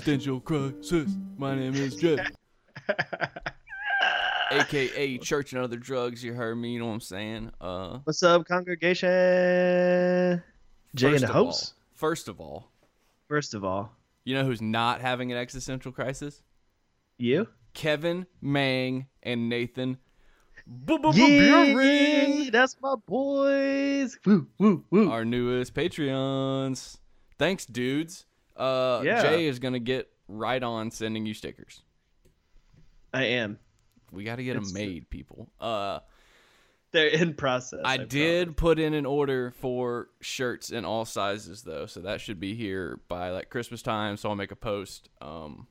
Existential crisis. My name is Jeff. AKA church and other drugs. You heard me. You know what I'm saying? Uh, What's up, congregation? Jay and the of all, first of all, First of all, you know who's not having an existential crisis? you. Kevin Mang and Nathan. Buring. Yeah, that's my boys. Woo, woo, woo. our newest Patreons. Thanks, dudes. Uh, Yeah. Jay is gonna get right on sending you stickers. I am. We got to get them It's- made, people. Uh, They're in process. I did put in an order for shirts in all sizes though, so that should be here by like Christmas time. So I'll make a post. Um,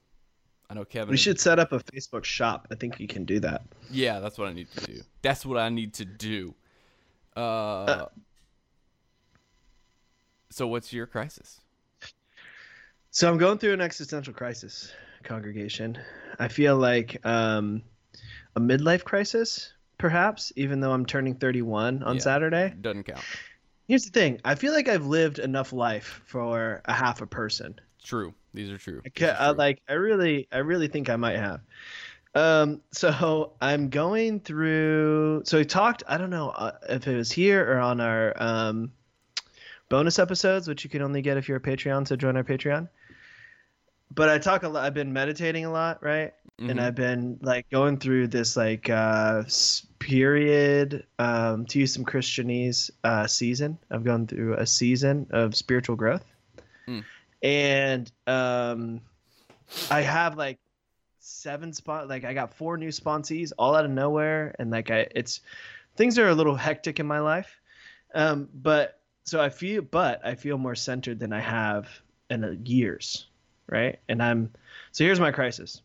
I know Kevin. We is- should set up a Facebook shop. I think you can do that. Yeah, that's what I need to do. That's what I need to do. Uh, so what's your crisis? So I'm going through an existential crisis, congregation. I feel like um, a midlife crisis, perhaps, even though I'm turning 31 on Yeah. Saturday. Doesn't count. Here's the thing: I feel like I've lived enough life for a half a person. True. These are true. I, These are I like. I really, I really think I might have. Um, so I'm going through. So we talked. I don't know uh, if it was here or on our um, bonus episodes, which you can only get if you're a Patreon. So join our Patreon. But I talk a lot. I've been meditating a lot, right? and Mhm. I've been like going through this like uh period um to use some Christianese uh season. I've gone through a season of spiritual growth. Mm. And um I have like seven spot like I got four new sponsees all out of nowhere and like I it's things are a little hectic in my life. Um but so I feel but I feel more centered than I have in years, right? And I'm so here's my crisis.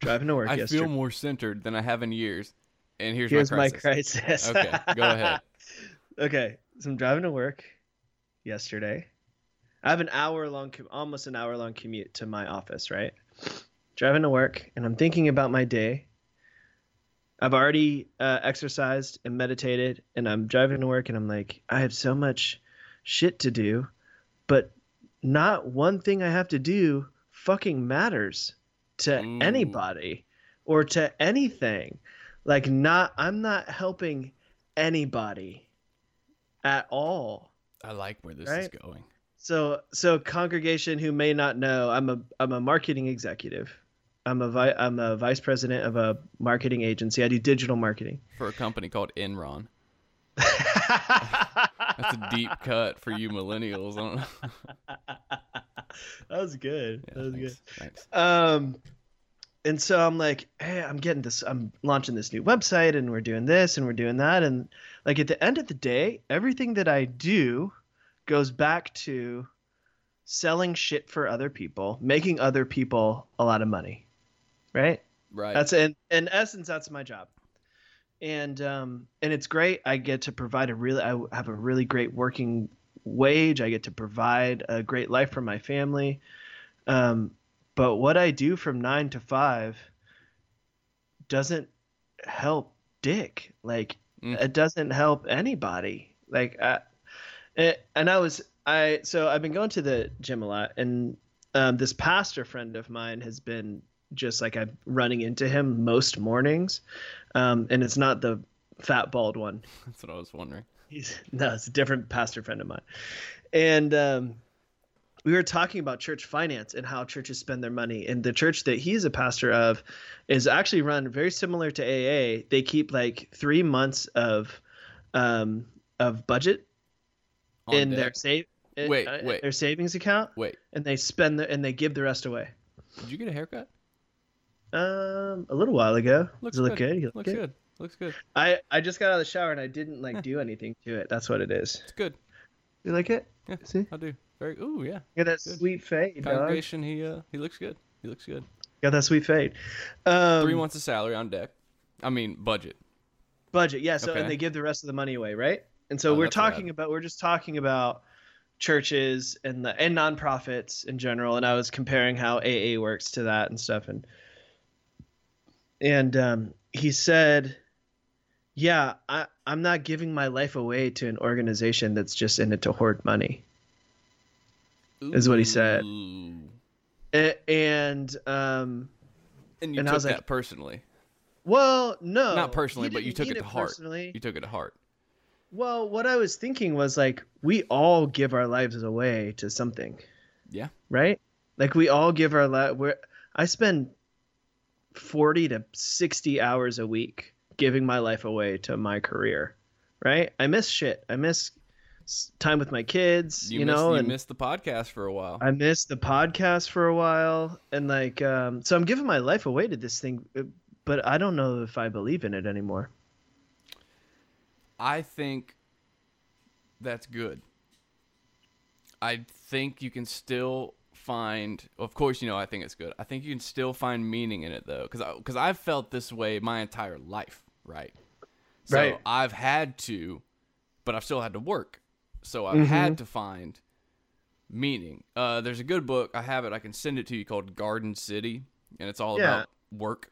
Driving to work I yesterday. feel more centered than I have in years. And here's, Here's my my crisis. crisis. Okay, go ahead. okay, so I'm driving to work yesterday. I have an hour long, almost an hour long commute to my office, right? Driving to work, and I'm thinking about my day. I've already uh, exercised and meditated, and I'm driving to work, and I'm like, I have so much shit to do, but not one thing I have to do fucking matters to Mm. anybody or to anything. Like, not, I'm not helping anybody at all. I like where this is going. So, so congregation who may not know, I'm a I'm a marketing executive. I'm a vi- I'm a vice president of a marketing agency. I do digital marketing. For a company called Enron. That's a deep cut for you millennials. I don't know. that was good. Yeah, that was thanks, good. thanks. Um, and so I'm like, hey, I'm getting this. I'm launching this new website, and we're doing this, and we're doing that, and like at the end of the day, everything that I do goes back to selling shit for other people, making other people a lot of money, right? Right. That's in in essence, that's my job. And um and it's great. I get to provide a really I have a really great working wage. I get to provide a great life for my family. Um but what I do from 9 to 5 doesn't help dick. Like Mm. it doesn't help anybody. Like I, it, and I was I so I've been going to the gym a lot and um, this pastor friend of mine has been just like I'm running into him most mornings, um, and it's not the fat bald one. That's what I was wondering. He's no, it's a different pastor friend of mine, and um, we were talking about church finance and how churches spend their money. And the church that he's a pastor of is actually run very similar to AA. They keep like three months of um, of budget On in deck. their save. Wait, uh, wait. their savings account, Wait, and they spend the, and they give the rest away. did you get a haircut? Um, a little while ago. Looks Does it look good. good? You look Looks good? good. Looks good. I I just got out of the shower and I didn't like do anything to it. That's what it is. It's good. You like it? Yeah, See? I do. Very. Ooh, yeah. Got that Good. sweet fade, dog. Congregation. He uh he looks good. He looks good. Got that sweet fade. Um, Three months of salary on deck. I mean budget. budget. Yeah. So Okay. and they give the rest of the money away, right? And so Oh, we're that's rad. talking about we're just talking about churches and the and nonprofits in general. And I was comparing how AA works to that and stuff. And and um, he said yeah, I, I'm not giving my life away to an organization that's just in it to hoard money. Is what he said. Ooh. And um, And you And I took was that like- personally. well, no, Not personally, but you took it to heart. Personally. You took it to heart. Well, what I was thinking was like we all give our lives away to something. Yeah. Right? Like we all give our life where I spend 40 to 60 hours a week giving my life away to my career. Right? I miss shit. I miss time with my kids, you, You, missed, know, you and missed the podcast for a while. I missed the podcast for a while and like um so I'm giving my life away to this thing uh, but I don't know if I believe in it anymore. I think that's good. I think you can still find of course you know I think it's good. I think you can still find meaning in it though cuz cuz I've felt this way my entire life, right? So Right. I've had to but I've still had to work. So I've had to find meaning. Uh there's a good book, I have it, I can send it to you called Garden City and it's all Yeah. about work.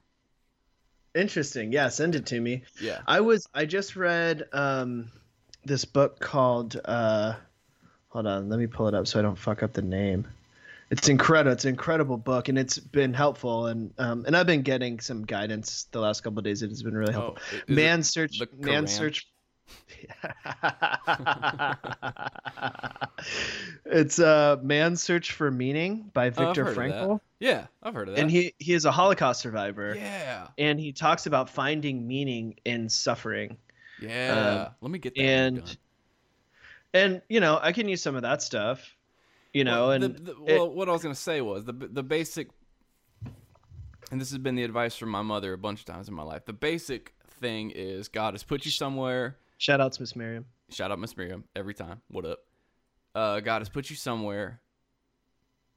Interesting. Yeah, send it to me. Yeah. I was I just read um this book called uh hold on, let me pull it up so I don't fuck up the name. It's incredible. It's an incredible book and it's been helpful and um and I've been getting some guidance the last couple of days. It has been really helpful. Oh, i- is it man search man search It's uh Man Search for Meaning by Oh, Viktor heard. Frankl. Yeah, I've heard of that. And he he is a Holocaust survivor Yeah. and he talks about finding meaning in suffering. Yeah. Let me get that. Um, and and you know i can use some of that stuff you know well, and the, the, it- well, what I was gonna say was the the basic, and this has been the advice from my mother a bunch of times in my life. The basic thing is God has put you somewhere. shout out to miss miriam Shout out Miss Miriam every time. What up? Uh, God has put you somewhere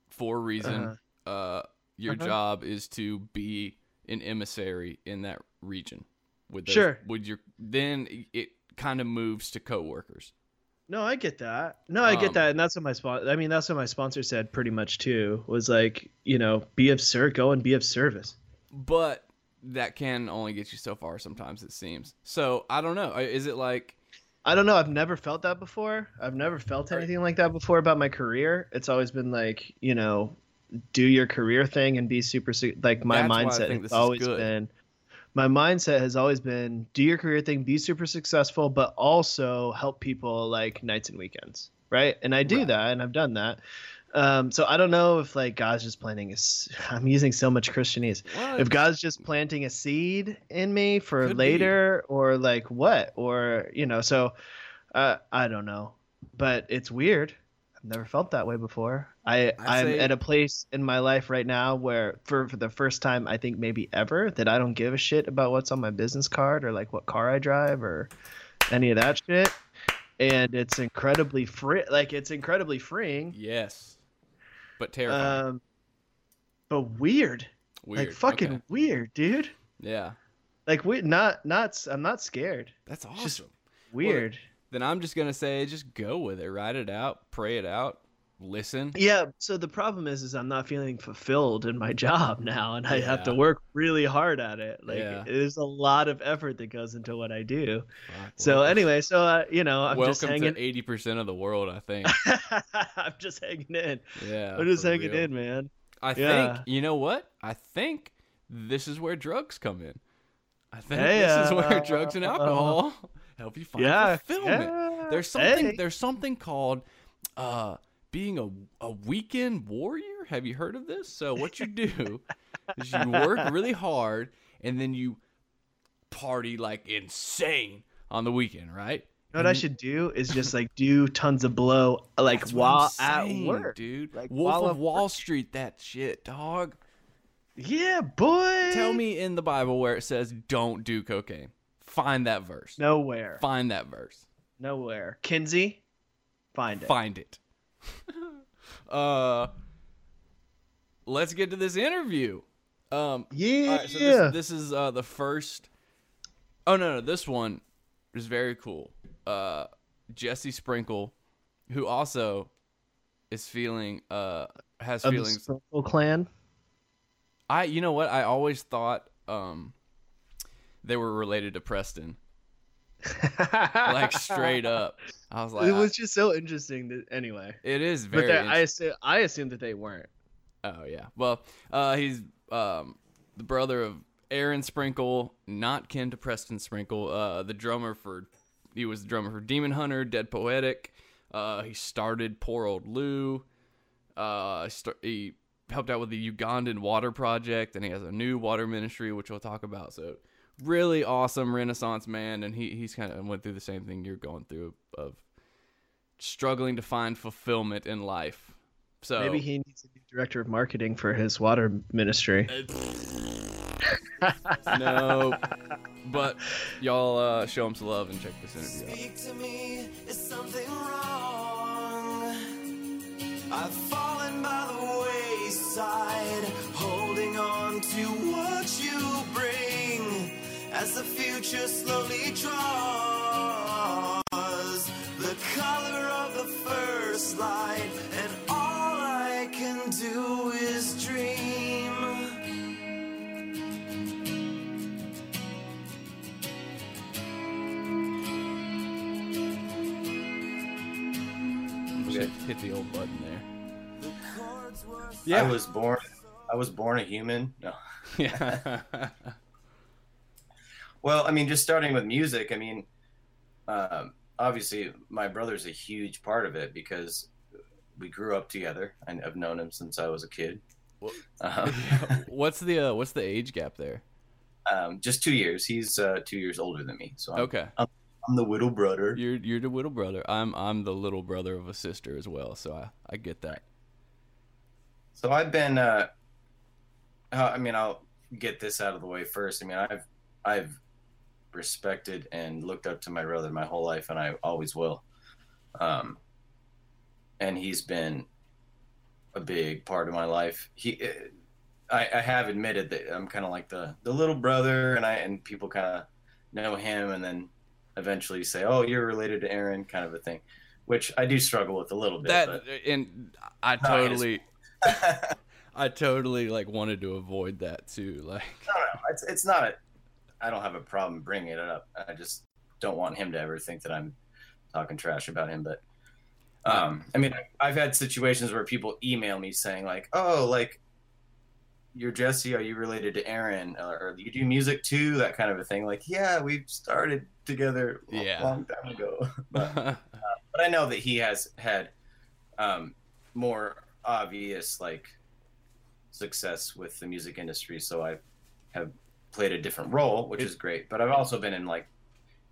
for a reason. uh your Uh-huh. job is to be an emissary in that region. With those, Sure. With your then it kind of moves to coworkers. No i get that. No i get Um, that and that's what my spon- i mean that's what my sponsor said pretty much too was like you know be of ser go and be of service. But that can only get you so far sometimes it seems. So i don't know is it like i don't know i've never felt that before. I've never felt anything like that before about my career. It's always been like you know do your career thing and be super like my mindset has always been my mindset has always been do your career thing be super successful but also help people like nights and weekends right? And i do Right. that and i've done that. Um, so i don't know if like god's just planting I'm using so much christianese. What? if god's just planting a seed in me for Could be. later or like what? Or you know so uh, i don't know. But it's weird. I've never felt that way before i I i'm say- at a place in my life right now where for for the first time i think maybe ever that i don't give a shit about what's on my business card or like what car i drive or any of that shit. And it's incredibly free like it's incredibly freeing. Yes. But terrifying. Um but weird, weird. like fucking Okay. weird dude. Yeah. Like we not not I'm not scared. That's awesome. Just- weird. then i'm just gonna say just go with it. Write it out. Pray it out listen yeah so the problem is is i'm not feeling fulfilled in my job now and i have to work really hard at it like Yeah. there's a lot of effort that goes into what i do so well, anyway so uh, you know i'm just hanging to 80% of the world i think i'm just hanging in yeah i'm just hanging real. in man I Yeah. think you know what? I think this is where drugs come in. I think Hey, this is where uh, drugs and alcohol help you find yeah fulfillment. yeah. There's something Hey. there's something called uh being a a weekend warrior. Have you heard of this? So what you do is you work really hard and then you party like insane on the weekend, right? You know what I should do is just like do tons of blow like That's while saying, at work. dude. Like, Wolf while of Wall Street, that shit, dog. Yeah, boy. Tell me in the Bible where it says don't do cocaine. Find that verse. nowhere. Find that verse. Nowhere. Kinsey, find it. Find it. uh let's get to this interview. Um Yeah. right, so this, this is uh the first Oh no, no, this one is very cool. Uh Jesse Sprinkle who also is feeling uh has of the feelings Sprinkle clan. I you know what? I always thought um they were related to Preston. like straight up. I was like, it was just so interesting. That, anyway, it is but very. they- I assume, I assumed that they weren't. oh yeah. Well, uh, he's um the brother of Aaron Sprinkle, not kin to Preston Sprinkle. Uh, the drummer for he was the drummer for Demon Hunter, Dead Poetic. Uh, he started Poor Old Lu. Uh, he helped out with the Ugandan Water Project, and he has a new water ministry, which we'll talk about. So, really awesome Renaissance man, and he he's kind of went through the same thing you're going through of struggling to find fulfillment in life. So Maybe he needs a new director of marketing for his water ministry. no, but y'all uh, show him some love and check this interview out. As the future slowly draws the color of the first light, and all I can do is dream. Just hit the old button there. The chords were Yeah. I was born. I was born a human. No. Yeah. Well, I mean, just starting with music. I mean, um, obviously, my brother's a huge part of it because we grew up together. and I've known him since I was a kid. Well- Um, what's the uh, what's the age gap there? um, just two years. He's uh, two years older than me, so I'm, Okay, I'm the little brother. you're you're the little brother. I'm I'm the little brother of a sister as well, so I I get that. So I've been. Uh, uh, I mean, I'll get this out of the way first. I mean, I've I've respected and looked up to my brother my whole life, and I always will. Um, and he's been a big part of my life. He, I, I have admitted that I'm kind of like the the little brother, and I and people kind of know him, and then eventually say, "Oh, you're related to Aaron," kind of a thing, which I do struggle with a little bit. That but- and I totally I totally like wanted to avoid that too. Like no, no, it's it's not. I don't have a problem bringing it up. I just don't want him to ever think that I'm talking trash about him. But um, I mean, I've had situations where people email me saying like, "Oh, like you're Jesse. Are you related to Aaron? Or, or you do music too? That kind of a thing." Like, yeah, we started together a Yeah. long time ago. but but I know that he has had um, more obvious like success with the music industry, so I have played a different role, which is great. But I've also been in like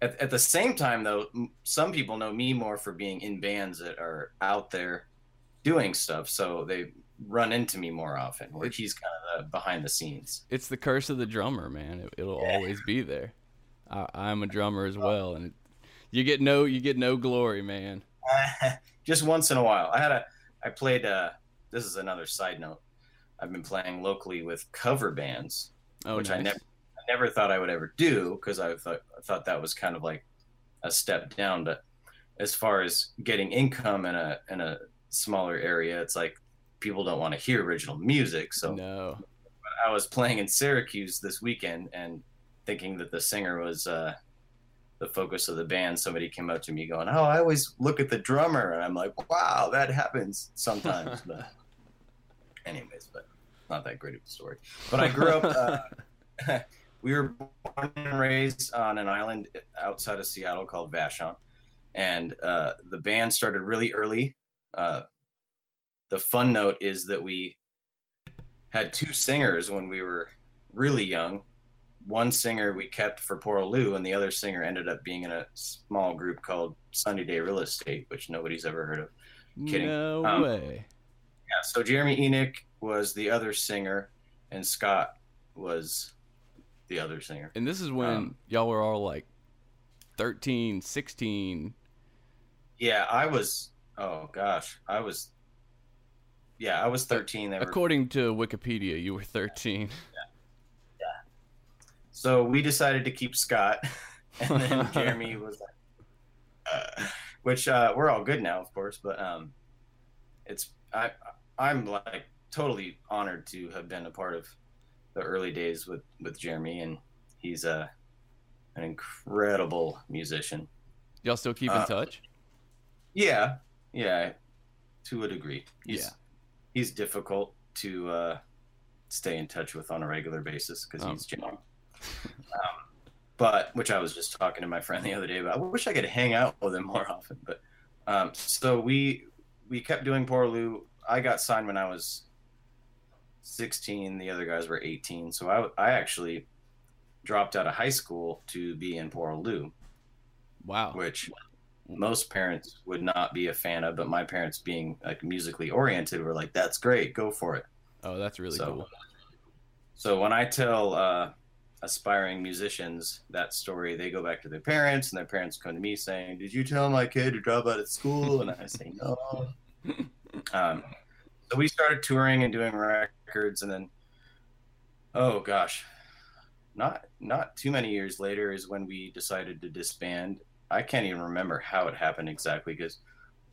at, at the same time though, m- some people know me more for being in bands that are out there doing stuff, so they run into me more often. Where he's kind of the behind the scenes. it's the curse of the drummer, man. It, it'll Yeah. always be there. I, I'm a drummer as well, and it, you get no you get no glory, man. just once in a while. I had a, I played. Uh, this is another side note. I've been playing locally with cover bands, Oh, which nice. I never, never thought I would ever do because I thought, I thought that was kind of like a step down. But as far as getting income in a in a smaller area, it's like people don't want to hear original music. So no. I was playing in Syracuse this weekend and thinking that the singer was uh, the focus of the band. Somebody came up to me going, "Oh, I always look at the drummer," and I'm like, "Wow, that happens sometimes." but anyways, but not that great of a story. But I grew up. Uh, we were born and raised on an island outside of Seattle called Vashon, and uh, the band started really early. Uh, the fun note is that we had two singers when we were really young. One singer we kept for Poor Lu, and the other singer ended up being in a small group called Sunny Day Real Estate, which nobody's ever heard of. Kidding. No Um, way. Yeah, so Jeremy Enigk was the other singer, and Scott was the other singer. And this is when um, y'all were all like 13, 16. Yeah, I was. Oh gosh, I was. Yeah, I was 13. They were According to Wikipedia, you were 13. Yeah. So we decided to keep Scott, and then Jeremy was like, uh, which uh, we're all good now, of course. But um, it's I I'm like totally honored to have been a part of the early days with with Jeremy, and he's a an incredible musician. Y'all still keep in Uh, touch? Yeah, yeah, to a degree. He's, Yeah. he's difficult to uh, stay in touch with on a regular basis because Oh. he's young. um, but which I was just talking to my friend the other day about. I wish I could hang out with him more often. But um, so we we kept doing Poor Lu. I got signed when I was 16. The other guys were 18. So I I actually dropped out of high school to be in Poor Lu Wow. which most parents would not be a fan of, but my parents being like musically oriented were like, "That's great, go for it." Oh, that's really so, cool. so when I tell uh, aspiring musicians that story, they go back to their parents, and their parents come to me saying, "Did you tell my kid to drop out of school?" And I say, "No." um, so we started touring and doing records, and then, oh gosh, not not too many years later is when we decided to disband. I can't even remember how it happened exactly because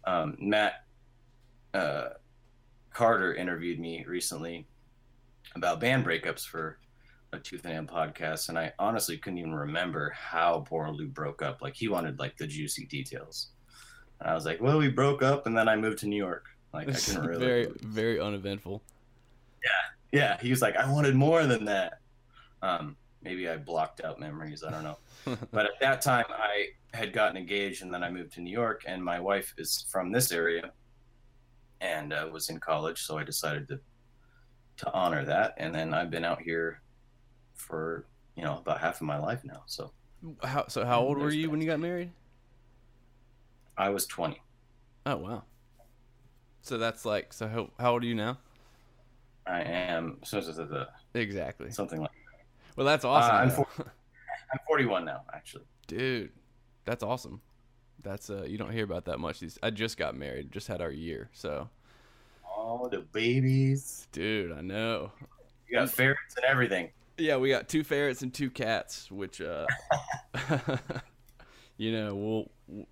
um, Matt uh, Carter interviewed me recently about band breakups for a Tooth and Nail podcast, and I honestly couldn't even remember how Lu broke up. Like he wanted like the juicy details, and I was like, "Well, we broke up, and then I moved to New York." Like I It's couldn't really. very very uneventful. Yeah, yeah. he was like, I wanted more than that. Um, maybe I blocked out memories. I don't know. but at that time, I had gotten engaged, and then I moved to New York, and my wife is from this area, and uh, was in college, so I decided to to honor that. And then I've been out here for you know about half of my life now. So How so? How old were you that. when you got married? I was 20. Oh wow. So that's like so. How, how old are you now? I am so, so, so, so, Exactly. something like That. Well, that's awesome. Uh, I'm. I'm 41 now, actually. Dude, that's awesome. That's uh, you don't hear about that much. These I just got married, just had our year. So, Oh, the babies! dude, I know. You got ferrets and everything. Yeah, we got two ferrets and two cats, which uh, you know, we'll, w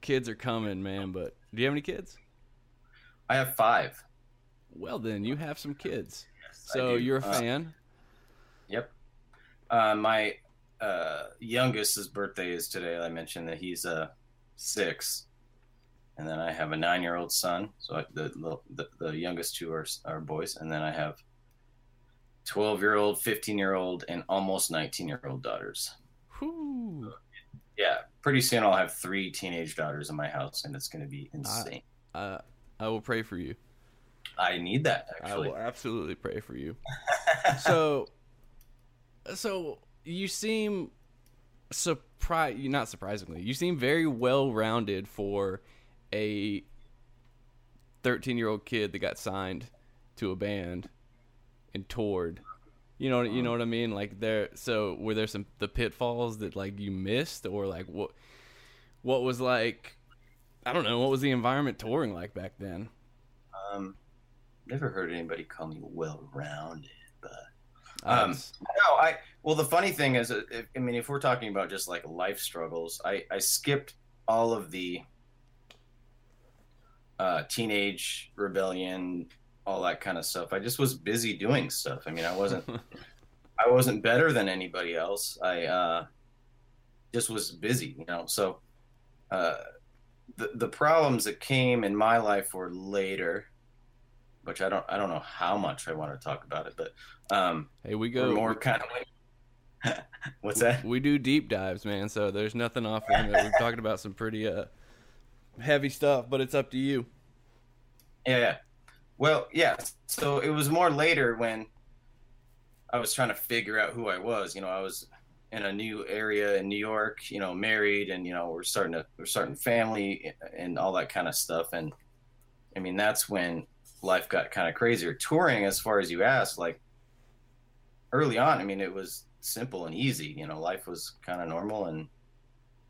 kids are coming, man. But do you have any kids? I have five. Well, then you have some kids. I So you're a Uh, fan. Yep. Uh, my uh, youngest's birthday is today. I mentioned that he's uh, six, and then I have a nine-year-old son. So I, the, the the youngest two are are boys, and then I have twelve-year-old, fifteen-year-old, and almost nineteen-year-old daughters. Whew. Yeah, pretty soon I'll have three teenage daughters in my house, and it's going to be insane. Uh, I will pray for you. I need that I will absolutely pray for you. so, so you seem surprised. Not surprisingly, you seem very well rounded for a thirteen-year-old kid that got signed to a band and toured. You know, you know what I mean. Like there. So were there some the pitfalls that like you missed, or like what? What was like? I don't know. What was the environment touring like back then? um, never heard anybody call me well-rounded, but. Uh, Um, it's- No, I. Well, the funny thing is, uh, if, I mean, if we're talking about just like life struggles, I I skipped all of the uh, teenage rebellion, all that kind of stuff. I just was busy doing stuff. I mean, I wasn't I wasn't better than anybody else. I uh, just was busy, you know. So uh, the the problems that came in my life were later, which I don't I don't know how much I want to talk about it, but um, hey, we go more kind of. What's that? We do deep dives, man. So there's nothing off limit. We've talked about some pretty uh heavy stuff, but it's up to you. Yeah, yeah. Well, yeah. So it was more later when I was trying to figure out who I was. You know, I was in a new area in New York. You know, married, and you know, we're starting to we're starting family and all that kind of stuff. And I mean, that's when life got kind of crazier. Touring, as far as you asked, like early on, I mean, it was simple and easy. You know, life was kind of normal, and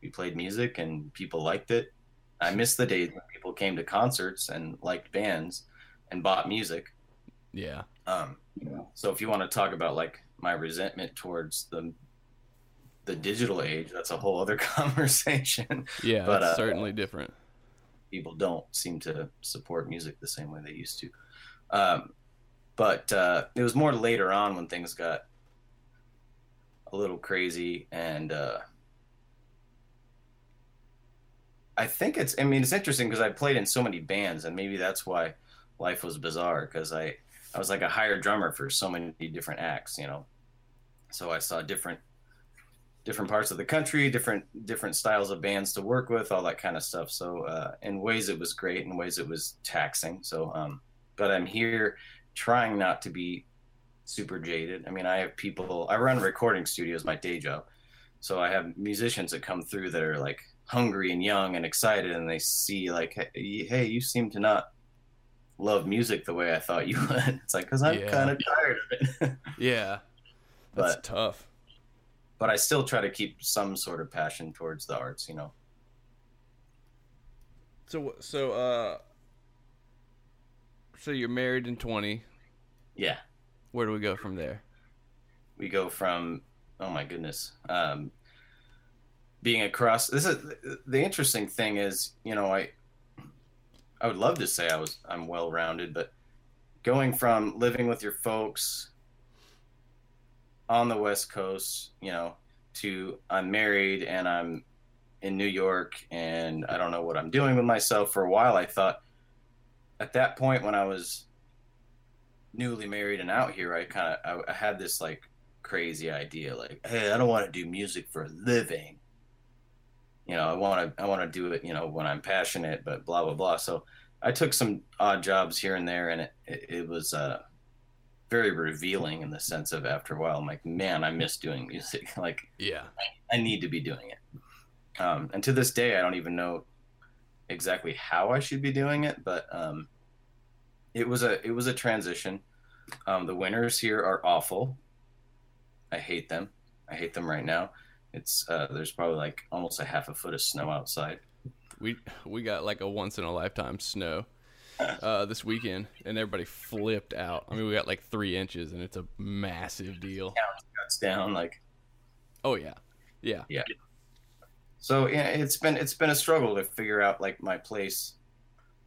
we played music, and people liked it. I miss the days when people came to concerts and liked bands and bought music. Yeah. Um, so if you want to talk about like my resentment towards the the digital age, that's a whole other conversation. Yeah, But, it's uh, certainly different. People don't seem to support music the same way they used to. Um, but uh, it was more later on when things got a little crazy and uh, I think it's. I mean, it's interesting because I played in so many bands, and maybe that's why life was bizarre. Because I, I was like a hired drummer for so many different acts, you know. So I saw different, different parts of the country, different different styles of bands to work with, all that kind of stuff. So uh, in ways it was great, in ways it was taxing. So, um, but I'm here trying not to be super jaded. I mean, I have people. I run recording studios, my day job. So I have musicians that come through that are like hungry and young and excited and they see like hey, you seem to not love music the way i thought you would it's like because i'm Yeah. kind of tired of it Yeah. That's But- tough. But i still try to keep some sort of passion towards the arts you know So so uh so you're married in 20. yeah Where do we go from there? we go from oh my goodness um being across this is the interesting thing is you know i i would love to say i was i'm well rounded but going from living with your folks on the west coast you know to i'm married and i'm in new york and i don't know what i'm doing with myself for a while. I thought at that point when i was newly married and out here i kind of I, I had this like crazy idea like hey i don't want to do music for a living. You know i want to i want to do it you know when i'm passionate but blah blah blah. So i took some odd jobs here and there and it, it, it was uh very revealing in the sense of after a while i'm like man i miss doing music like Yeah. I need to be doing it. Um, and to this day, I don't even know exactly how I should be doing it, but um, it was a it was a transition. Um, the winters here are awful. I hate them. I hate them right now. It's uh, there's probably like almost a half a foot of snow outside. We we got like a once in a lifetime snow uh this weekend and everybody flipped out. I mean, we got like 3 inches and it's a massive deal. Cuts down like Oh yeah. Yeah. Yeah. So yeah it's been it's been a struggle to figure out like my place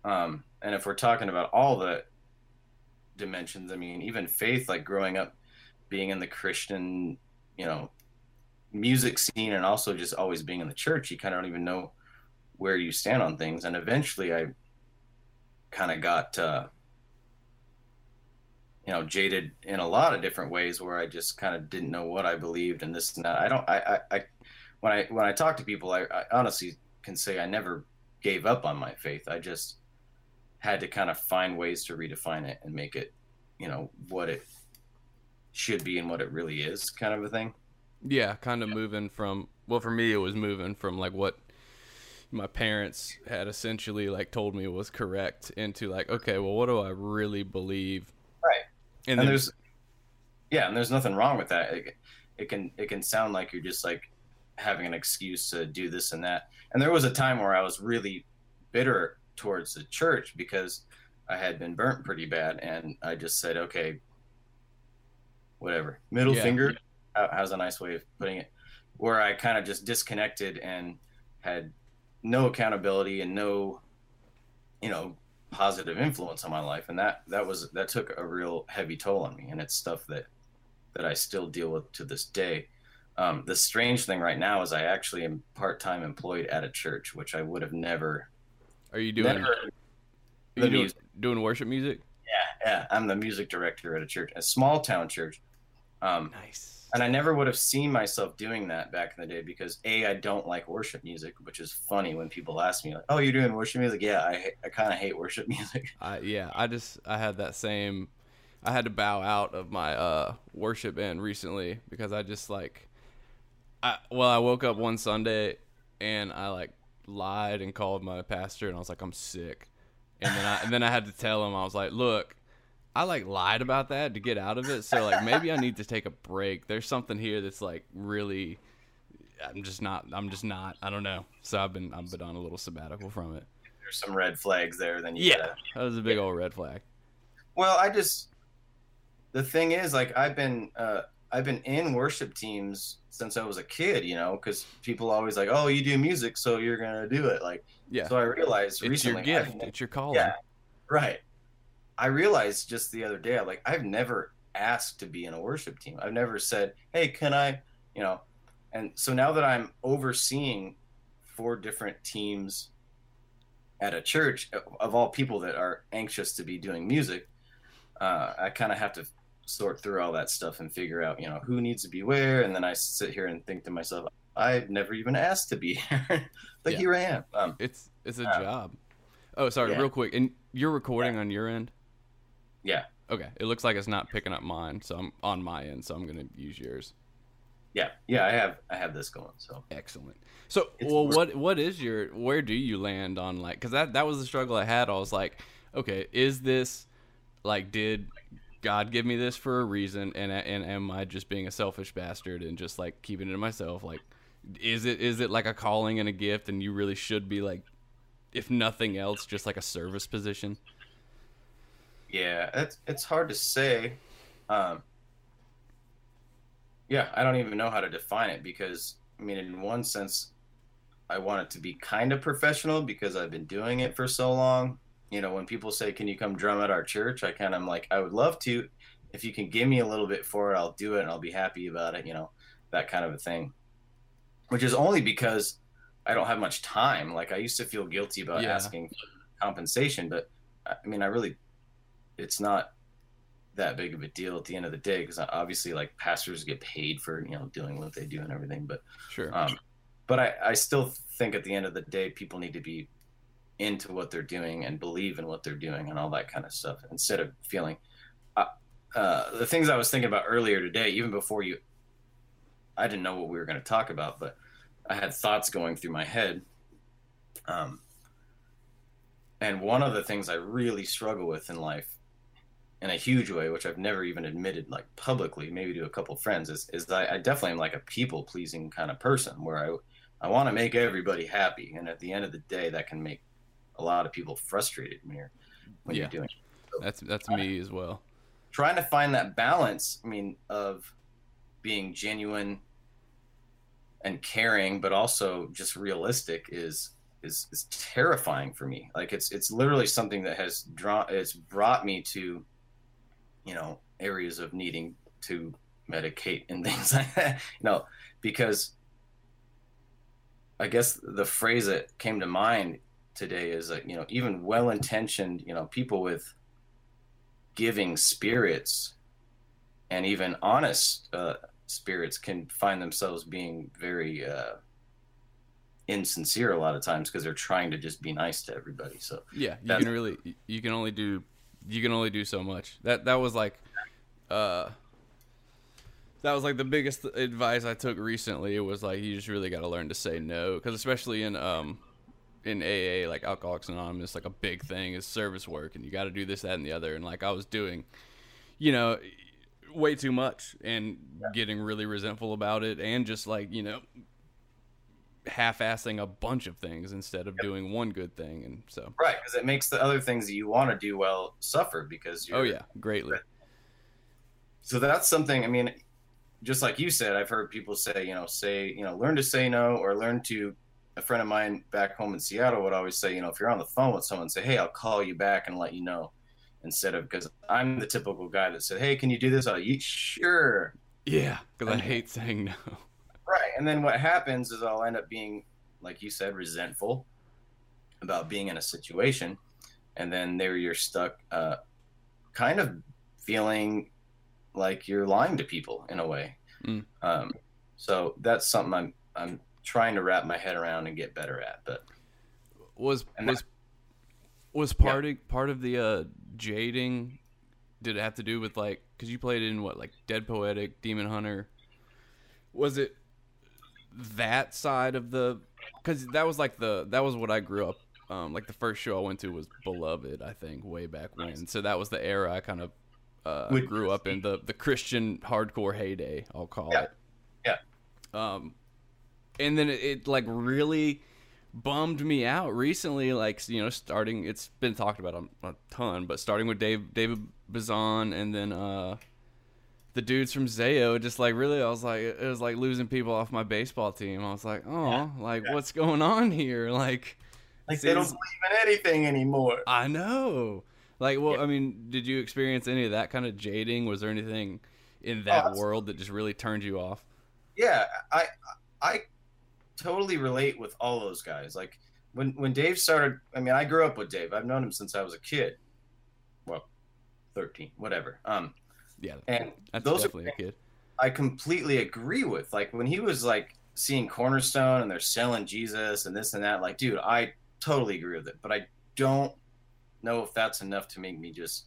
um and if we're talking about all the dimensions i mean even faith like growing up being in the christian you know music scene and also just always being in the church you kind of don't even know where you stand on things and eventually i kind of got uh you know jaded in a lot of different ways where i just kind of didn't know what i believed and this and that i don't i i, I when I when I talk to people, I, I honestly can say I never gave up on my faith. I just had to kind of find ways to redefine it and make it, you know, what it should be and what it really is, kind of a thing. Yeah, kind of moving from well for me it was moving from like what my parents had essentially like told me was correct into like okay, well what do I really believe? Right. And, And, there's, yeah, and there's nothing wrong with that. It, it can it can sound like you're just like having an excuse to do this and that. And there was a time where I was really bitter towards the church because I had been burnt pretty bad, and I just said, okay, whatever, middle Yeah. finger. How's a nice way of putting it? Where I kind of just disconnected and had no accountability and no, you know, positive influence on my life, and that that was that took a real heavy toll on me, and it's stuff that that I still deal with to this day. Um, the strange thing right now is I actually am part time employed at a church, which I would have never, are you doing never. are you the doing, doing worship music? Yeah, yeah. I'm the music director at a church, a small town church. Um, Nice. And I never would have seen myself doing that back in the day because a I don't like worship music, which is funny when people ask me like, "Oh, you're doing worship music?" Yeah, I I kind of hate worship music. I yeah, I just I had that same I had to bow out of my uh worship band recently because I just like I well, I woke up one Sunday and I like lied and called my pastor and I was like I'm sick. And then I and then I had to tell him I was like, "Look, I like lied about that to get out of it. So like maybe I need to take a break. There's something here that's like really I'm just not I'm just not I don't know. So I've been I've been on a little sabbatical from it. There's some red flags there. Then you Yeah. gotta- That was a big old red flag. Well, I just the thing is, like, I've been uh, I've been in worship teams since I was a kid, you know, because people always like, oh, you do music, so you're gonna do it. Like, Yeah. so I realized it's recently, your gift. It's your calling. Yeah. right. I realized just the other day, like, I've never asked to be in a worship team. I've never said, hey, can I, you know, and so now that I'm overseeing four different teams at a church of all people that are anxious to be doing music, uh, I kind of have to sort through all that stuff and figure out, you know, who needs to be where. And then I sit here and think to myself, I've never even asked to be here. but Yeah. here I am. Um, It's it's a Uh, job. Oh, sorry, yeah. real quick. And you're recording on your end? Yeah. Okay. It looks like it's not picking up mine, so I'm on my end, so I'm gonna use yours. Yeah. Yeah. I have, I have this going. So Excellent. So, It's well, work. what what is your where do you land on like? Because that that was the struggle I had. I was like, okay, is this like did God give me this for a reason, and and am I just being a selfish bastard and just like keeping it to myself? Like, is it is it like a calling and a gift, and you really should be like, if nothing else, just like a service position? Yeah, it's it's hard to say. Um, yeah, I don't even know how to define it because I mean, in one sense, I want it to be kind of professional because I've been doing it for so long. You know, when people say, "Can you come drum at our church?" I kind of am like, I would love to. If you can give me a little bit for it, I'll do it and I'll be happy about it. You know, that kind of a thing. Which is only because I don't have much time. Like I used to feel guilty about Yeah. asking for compensation, but I mean, I really it's not that big of a deal at the end of the day because obviously like pastors get paid for you know doing what they do and everything but Sure. um but i i still think at the end of the day people need to be into what they're doing and believe in what they're doing and all that kind of stuff instead of feeling uh, uh the things i was thinking about earlier today even before you i didn't know what we were going to talk about but i had thoughts going through my head um and one of the things i really struggle with in life in a huge way, which I've never even admitted like publicly, maybe to a couple friends, is is that I definitely am like a people pleasing kind of person where I I want to make everybody happy, and at the end of the day, that can make a lot of people frustrated when you're when Yeah. you're doing. That's that's me as well. Trying to find that balance, I mean, of being genuine and caring, but also just realistic is is is terrifying for me. Like it's it's literally something that has drawn it's brought me to you know areas of needing to medicate and things like that. You know because i guess the phrase that came to mind today is that you know even well-intentioned you know people with giving spirits and even honest uh, spirits can find themselves being very uh, insincere a lot of times because they're trying to just be nice to everybody so Yeah, you can really you can only do you can only do so much. That that was like uh that was like the biggest advice I took recently. It was like you just really got to learn to say no cuz especially in um in AA like Alcoholics Anonymous like a big thing is service work and you got to do this that and the other and like I was doing you know way too much and getting really resentful about it and just like, you know, half-assing a bunch of things instead of doing one good thing and so Right, because it makes the other things that you want to do well suffer because oh, you're, Oh yeah, greatly. So that's something. I mean, just like you said, I've heard people say, you know, say, you know, learn to say no, or learn to. A friend of mine back home in Seattle would always say, you know, if you're on the phone with someone, say, hey, I'll call you back and let you know, instead of because I'm the typical guy that said, hey, can you do this? Oh, you sure. Yeah, because I hate saying no. Right. And then what happens is I'll end up being, like you said, resentful about being in a situation. And then there you're stuck, uh, kind of feeling like you're lying to people in a way. Mm. Um, so that's something I'm, I'm trying to wrap my head around and get better at. But Was was was part of part of the uh, jading? Did it have to do with like because you played in what like Dead Poetic, Demon Hunter? Was it that side of the? Because that was like the that was what I grew up. Um, like the first show I went to was Beloved, I think, way back when. So that was the era I kind of uh, Would- grew up in the the Christian hardcore heyday. I'll call Yeah. it. Yeah. Um, and then it, it like really bummed me out recently. Like you know, starting it's been talked about a, a ton, but starting with Dave David Bazan and then uh the dudes from Zao, just like really, I was like, it was like losing people off my baseball team. I was like, oh, Yeah. like what's going on here? Like, like they don't believe in anything anymore. I know. Like, well, Yeah. I mean, did you experience any of that kind of jading? Was there anything in Oh, that absolutely. world that just really turned you off? yeah i i totally relate with all those guys like when when Dave started, I mean, I grew up with Dave. I've known him since I was a kid. Well, thirteen, whatever. Um, Yeah, and those are definitely a kid. I completely agree with. Like when he was like seeing Cornerstone and they're selling Jesus and this and that. Like, dude, I totally agree with it, but I don't know if that's enough to make me just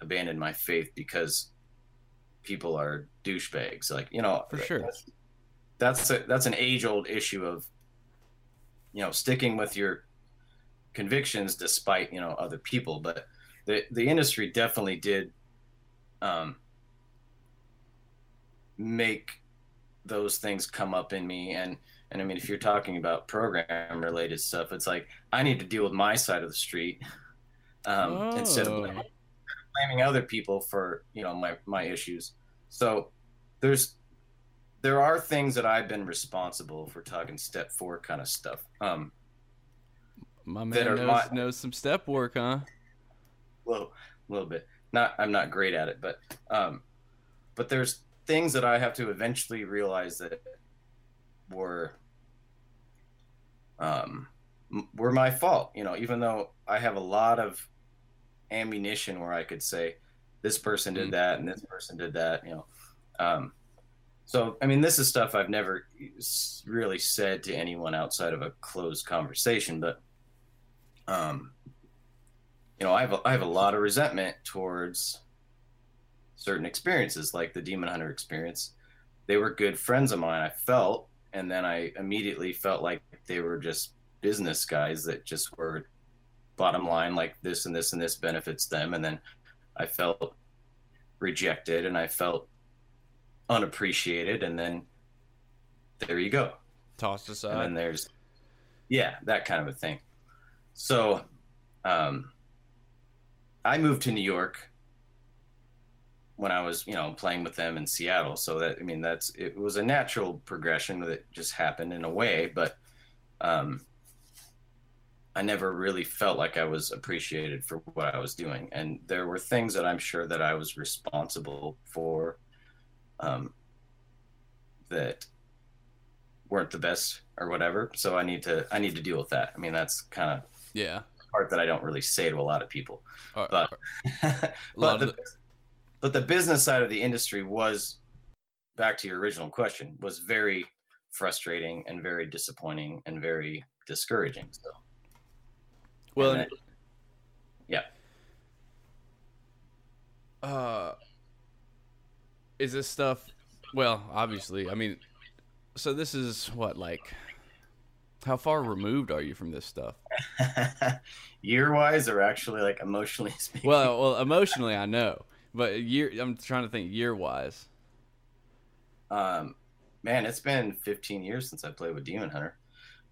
abandon my faith because people are douchebags. Like, you know, For sure. That's that's, a, that's an age old issue of you know sticking with your convictions despite you know other people. But the the industry definitely did. Um, make those things come up in me. And and i mean if you're talking about program related stuff it's like i need to deal with my side of the street. Um, instead of Oh. blaming, blaming other people for you know my my issues. So there's there are things that i've been responsible for talking step four kind of stuff. Um My man knows, my- knows some step work, huh? well a little bit. Not i'm not great at it but um but there's things that i have to eventually realize that were um were my fault you know even though i have a lot of ammunition where i could say this person did Mm. that and this person did that you know um so i mean this is stuff i've never really said to anyone outside of a closed conversation but um you know, I have a, I have a lot of resentment towards certain experiences, like the Demon Hunter experience. They were good friends of mine. I felt, and then I immediately felt like they were just business guys that just were bottom line, like this and this and this benefits them, and then I felt rejected and I felt unappreciated, and then there you go Tossed and aside. then there's yeah that kind of a thing so um i moved to new york when i was you know playing with them in seattle so that i mean that's it was a natural progression that just happened in a way but um i never really felt like i was appreciated for what i was doing and there were things that i'm sure that i was responsible for um that weren't the best or whatever. So I need to I need to deal with that. I mean, that's kind of yeah. part that I don't really say to a lot of people. But but lot the, of but the business side of the industry was back to your original question was very frustrating and very disappointing and very discouraging. So well, and and- then- yeah. uh is this stuff well obviously i mean so this is what like how far removed are you from this stuff year wise or actually like emotionally speaking. well well emotionally i know but year i'm trying to think year wise um man it's been 15 years since i played with demon hunter.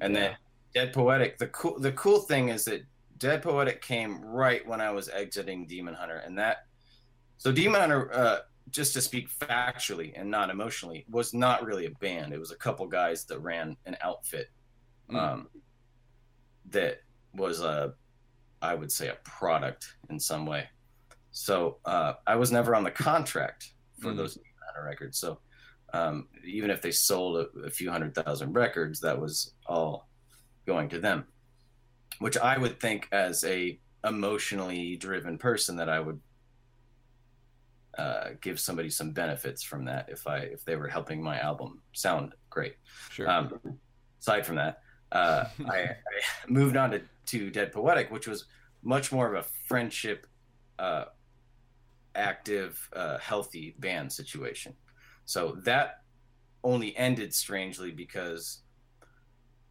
And then dead poetic the cool the cool thing is that dead poetic came right when i was exiting demon hunter. And that so demon hunter uh just to speak factually and not emotionally was not really a band. It was a couple guys that ran an outfit Mm. um that was a i would say a product in some way so uh i was never on the contract for Mm. those records so um, even if they sold a, a few hundred thousand records, that was all going to them. Which I would think, as a emotionally driven person, that I would uh, give somebody some benefits from that if I if they were helping my album sound great. sure Um, aside from that, uh, I, I moved on to, to Dead Poetic, which was much more of a friendship, uh, active, uh, healthy band situation. So that only ended strangely because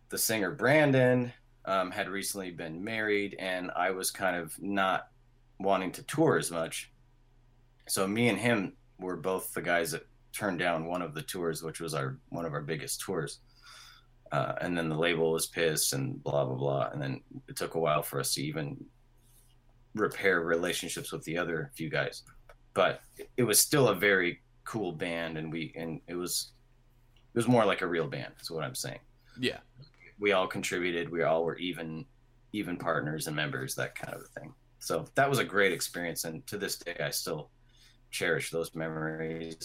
the singer Brandon um, had recently been married, and I was kind of not wanting to tour as much. So me and him were both the guys that turned down one of the tours, which was our one of our biggest tours. Uh, and then the label was pissed and blah blah blah. And then it took a while for us to even repair relationships with the other few guys. But it was still a very cool band, and we and it was it was more like a real band. Is what I'm saying. yeah We all contributed. We all were even even partners and members, that kind of a thing. So that was a great experience, and to this day, I still cherish those memories.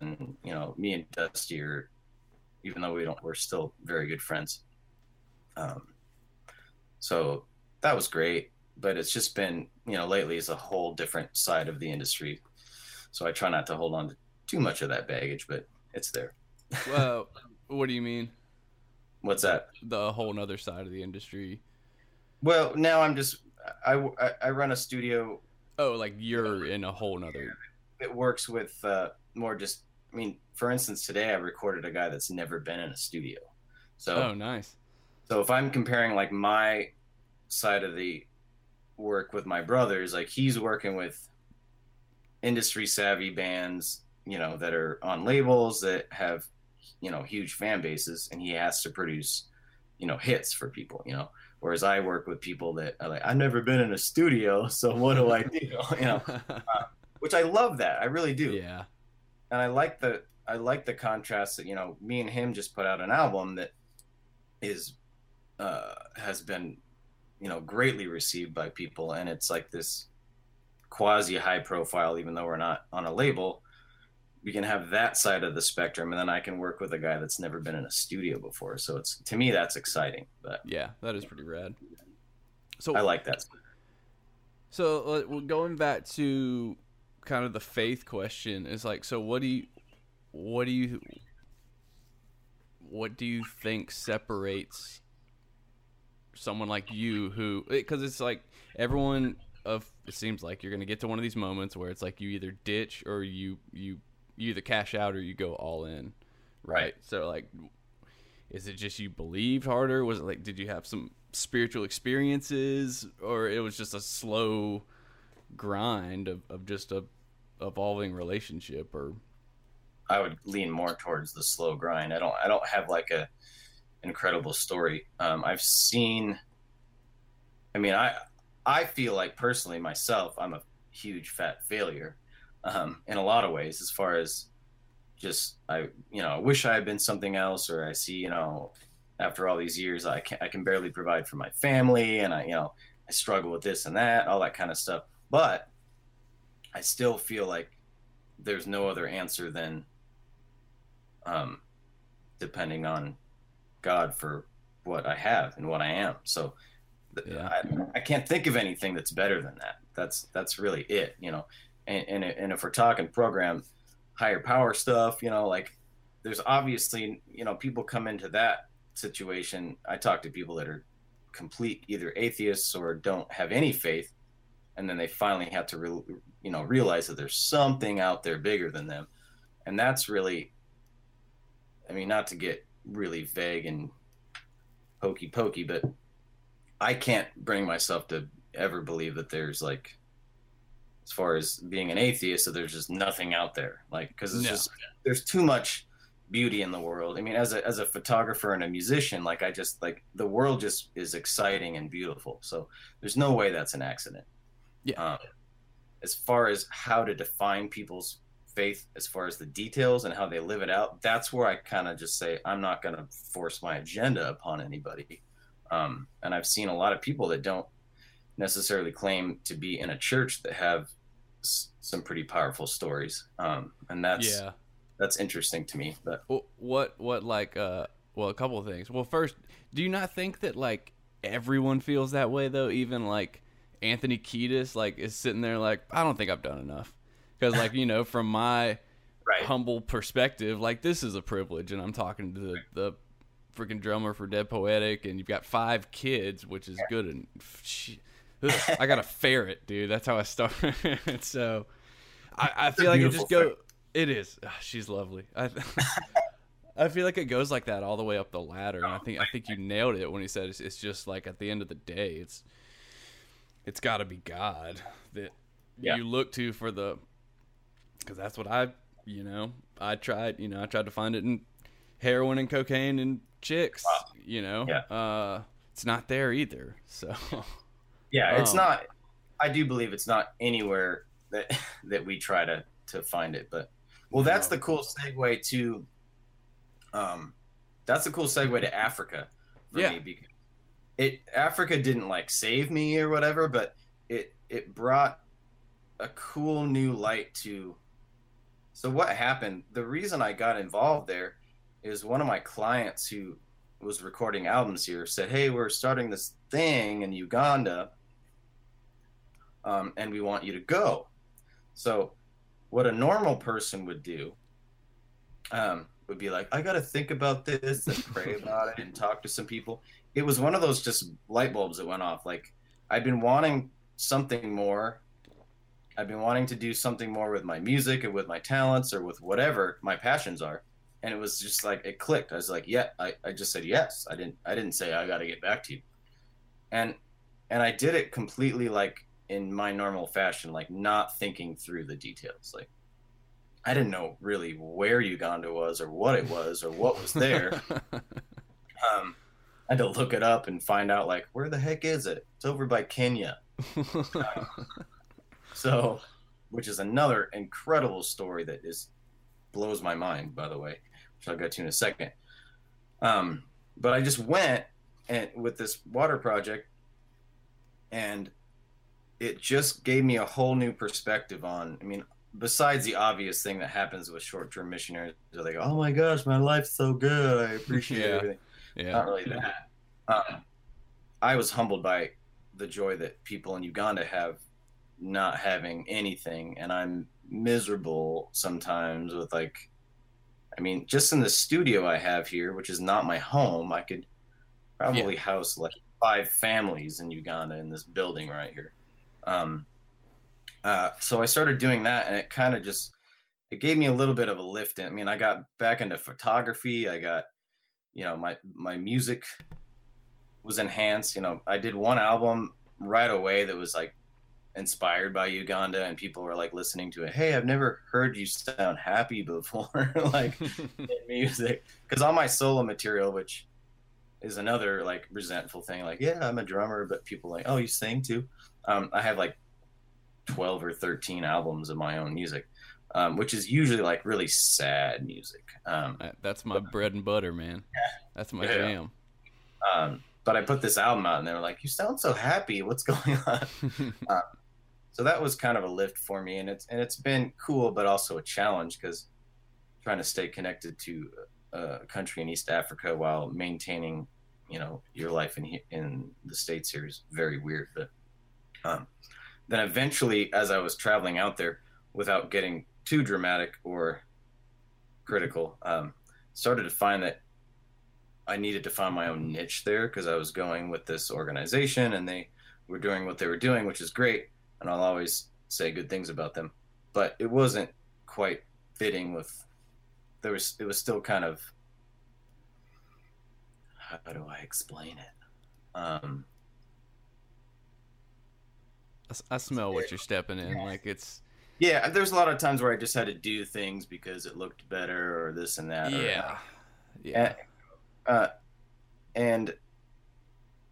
And you know, me and Dusty are, even though we don't, we're still very good friends. Um, So that was great, but it's just been you know lately is a whole different side of the industry. So I try not to hold on to too much of that baggage, but it's there. Well, what do you mean? What's that? The whole nother side of the industry. Well, now I'm just I, I, I run a studio Oh, like you're in a whole nother. It works with uh, more just. I mean, for instance, today I recorded a guy that's never been in a studio. So Oh, nice. so if I'm comparing like my side of the work with my brothers, like he's working with industry savvy bands, you know, that are on labels that have, you know, huge fan bases, and he has to produce, you know, hits for people, you know. Whereas I work with people that are like, I've never been in a studio, so what do I do? you know, which I love that. I really do yeah. and I like the I like the contrast that you know me and him just put out an album that is uh, has been you know greatly received by people, and it's like this quasi high profile, even though we're not on a label. We can have that side of the spectrum, and then I can work with a guy that's never been in a studio before. So it's to me that's exciting, but Yeah, that is pretty rad. So I like that. So uh, going back to kind of the faith question is like, so what do you, what do you, what do you think separates someone like you who, because it's like everyone of it seems like you're gonna get to one of these moments where it's like you either ditch or you you you either cash out or you go all in, right? Right. So like, is it just you believed harder? Was it like did you have some spiritual experiences, or it was just a slow grind of, of just a evolving relationship? Or I would lean more towards the slow grind. I don't I don't have like a incredible story. Um, I've seen. I mean, I I feel like personally myself, I'm a huge fat failure, um, in a lot of ways. As far as just I you know I wish I had been something else, or I see you know after all these years I can I can barely provide for my family, and I you know I struggle with this and that, all that kind of stuff. But I still feel like there's no other answer than um, depending on God for what I have and what I am. So Yeah. I, I can't think of anything that's better than that. That's that's really it, you know. And and, and if we're talking program higher power stuff, you know, like there's obviously you know people come into that situation. I talk to people that are complete either atheists or don't have any faith, and then they finally have to you know realize that there's something out there bigger than them, and that's really I mean, not to get really vague and hokey pokey, but I can't bring myself to ever believe that there's like, as far as being an atheist, that there's just nothing out there. Like, because it's No. just there's too much beauty in the world. I mean, as a as a photographer and a musician, like I just like the world just is exciting and beautiful. So there's no way that's an accident. Yeah. Um, as far as how to define people's faith as far as the details and how they live it out that's where i kind of just say i'm not going to force my agenda upon anybody um, and i've seen a lot of people that don't necessarily claim to be in a church that have s- some pretty powerful stories um, and that's yeah, that's interesting to me but Wh- what what like uh well a couple of things. Well, first, do you not think that like everyone feels that way though? Even like Anthony Kiedis like is sitting there like I don't think I've done enough because like you know from my right humble perspective, like this is a privilege, and I'm talking to the, the freaking drummer for Dead Poetic, and you've got five kids, which is good. And she, ugh, I got a ferret, dude. That's how I started. so I, I feel like it just go. It is. Ah, she's lovely. I, I feel like it goes like that all the way up the ladder, and I think I think you nailed it when you said it's, it's just like at the end of the day, it's it's got to be God that Yeah. you look to for the because that's what I, you know, I tried, you know, I tried to find it in heroin and cocaine and chicks, you know, Yeah. uh, it's not there either. So yeah it's Um, not i do believe it's not anywhere that that we try to to find it but well that's the cool segue to um that's the cool segue to africa for Yeah. me because it africa didn't like save me or whatever but it it brought a cool new light to so what happened the reason i got involved there is one of my clients who was recording albums here said, "Hey, we're starting this thing in Uganda, um, and we want you to go." So, what a normal person would do um, would be like, "I got to think about this and pray about it and talk to some people." It was one of those just light bulbs that went off. Like I've been wanting something more. I've been wanting to do something more with my music and with my talents or with whatever my passions are and it was just like it clicked. I was like, yeah, I, I just said yes. I didn't I didn't say I got to get back to you, and and I did it completely like in my normal fashion, like not thinking through the details. Like I didn't know really where Uganda was or what it was or what was there. um, I had to look it up and find out like where the heck is it? It's over by Kenya. So, which is another incredible story that is blows my mind, by the way which I'll get to in a second. Um, but I just went and with this water project, and it just gave me a whole new perspective on. I mean, besides the obvious thing that happens with short-term missionaries, they go, "Oh my gosh, my life's so good. I appreciate Yeah. everything." yeah. Not really that. Um, I was humbled by the joy that people in Uganda have not having anything, and I'm miserable sometimes with like I mean, just in the studio I have here, which is not my home, I could probably house like five families in Uganda in this building right here. Um, uh, so I started doing that, and it kind of just it gave me a little bit of a lift. I mean, I got back into photography. I got, you know, my my music was enhanced. You know, I did one album right away that was like inspired by Uganda, and people were like listening to it. Hey, I've never heard you sound happy before, like in music. Because all my solo material, which is another like resentful thing, like yeah, I'm a drummer, but people like, oh, you sing too. Um, I have like twelve or thirteen albums of my own music, um, which is usually like really sad music. Um, Uh, That's my bread and butter, man. Yeah, That's my Yeah. jam. um, but I put this album out, and they were like, "You sound so happy. What's going on?" so that was kind of a lift for me and it's and it's been cool but also a challenge because trying to stay connected to a country in east africa while maintaining you know your life in in the states here is very weird but um, then eventually as i was traveling out there without getting too dramatic or critical um, started to find that i needed to find my own niche there because i was going with this organization and they were doing what they were doing which is great and I'll always say good things about them. But it wasn't quite fitting with. There was. It was still kind of. How do I explain it? Um, I smell what you're stepping in. Like it's yeah, there's a lot of times where I just had to do things because it looked better or this and that. or- yeah, yeah. uh, and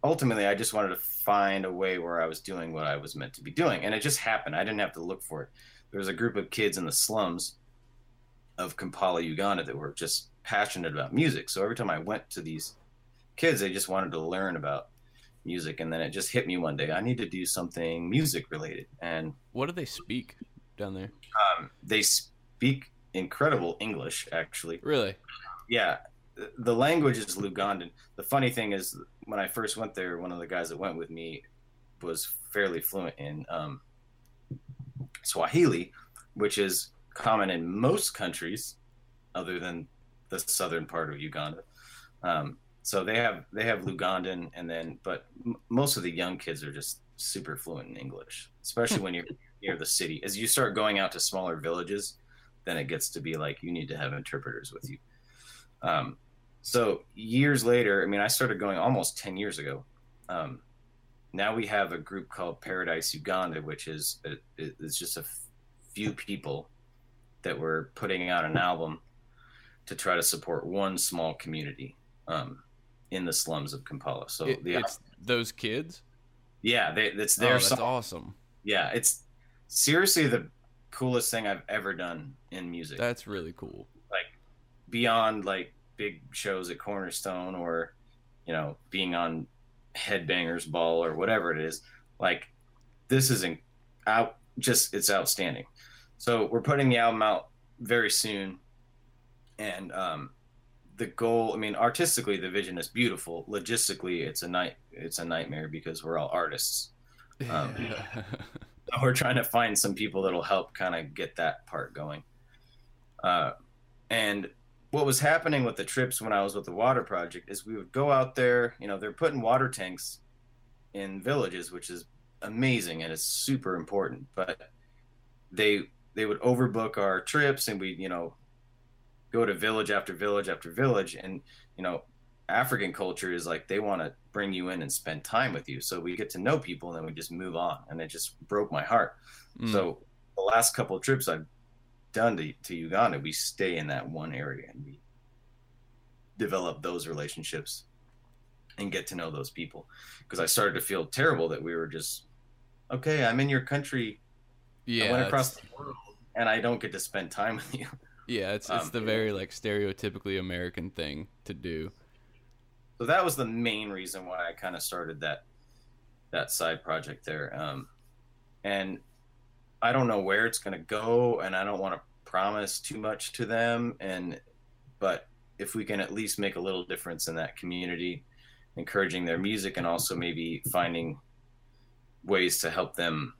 ultimately i just wanted to find a way where i was doing what i was meant to be doing and it just happened. I didn't have to look for it. There was a group of kids in the slums of kampala uganda that were just passionate about music. So every time i went to these kids they just wanted to learn about music and then it just hit me one day i need to do something music related and What do they speak down there? um, they speak incredible english actually. Really? yeah. The language is lugandan. The funny thing is when i first went there one of the guys that went with me was fairly fluent in um, swahili which is common in most countries other than the southern part of uganda. Um, so they have they have lugandan and then but m- most of the young kids are just super fluent in english especially when you're near the city. As you start going out to smaller villages then it gets to be like you need to have interpreters with you. Um, so years later, I mean, I started going almost 10 years ago. Um, now we have a group called Paradise Uganda, which is it, it's just a f- few people that were putting out an album to try to support one small community um, in the slums of Kampala. So It- the, it's those kids. yeah, they, it's Oh, that's song. awesome. Yeah, it's seriously the coolest thing I've ever done in music. That's really cool. Like beyond like big shows at Cornerstone or you know being on Headbangers Ball or whatever it is. Like this is in, out just it's outstanding. So we're putting the album out very soon, and um, the goal. I mean, artistically, the vision is beautiful. Logistically, it's a night. It's a nightmare because we're all artists. Um, we're trying to find some people that'll help kind of get that part going. Uh, and what was happening with the trips when I was with the water project is we would go out there. You know, they're putting water tanks in villages, which is amazing and it's super important. But they they would overbook our trips, and we you know go to village after village after village, and you know African culture is like they want to bring you in and spend time with you. So we get to know people and then we just move on. And it just broke my heart. Mm. So the last couple of trips I've done to, to Uganda, we stay in that one area and we develop those relationships and get to know those people. Because I started to feel terrible that we were just, okay, I'm in your country. yeah, I went across the world and I don't get to spend time with you. yeah, it's it's um, the very like stereotypically American thing to do. so that was the main reason why I kind of started that that side project there. Um, and I don't know where it's going to go, and I don't want to promise too much to them. And but if we can at least make a little difference in that community, encouraging their music, and also maybe finding ways to help them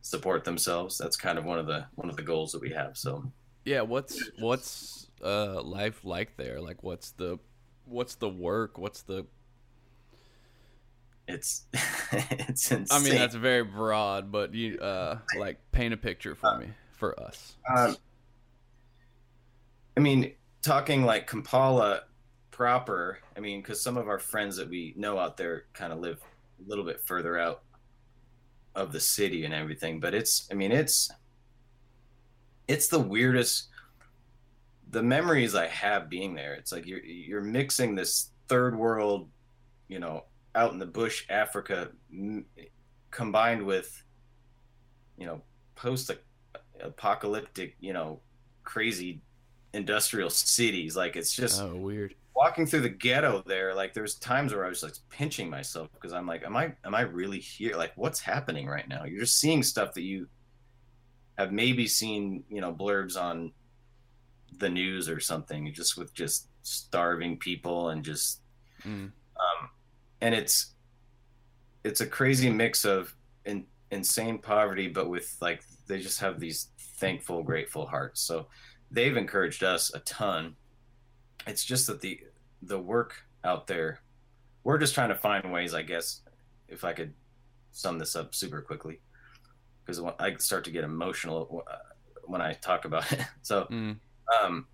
support themselves, that's kind of one of the one of the goals that we have. So Yeah, what's what's uh life like there? Like what's the what's the work? What's the it's it's insane. I mean that's very broad, but you uh like paint a picture for me for us. Um, I mean, talking like Kampala proper. I mean, because some of our friends that we know out there kind of live a little bit further out of the city and everything. But it's, I mean, it's it's the weirdest. The memories I have being there, it's like you're you're mixing this third world, you know, out in the bush Africa, m- combined with, you know, post apocalyptic, you know, crazy industrial cities. Like it's just Oh, weird. walking through the ghetto there. Like there's times where I was like pinching myself because I'm like, am I am I really here? Like what's happening right now? You're just seeing stuff that you have maybe seen, you know, blurbs on the news or something, just with just starving people and just Mm. And it's it's a crazy mix of in, insane poverty, but with like they just have these thankful, grateful hearts. So they've encouraged us a ton. It's just that the the work out there, we're just trying to find ways. I guess if I could sum this up super quickly, because I start to get emotional uh, when I talk about it. So Mm. um,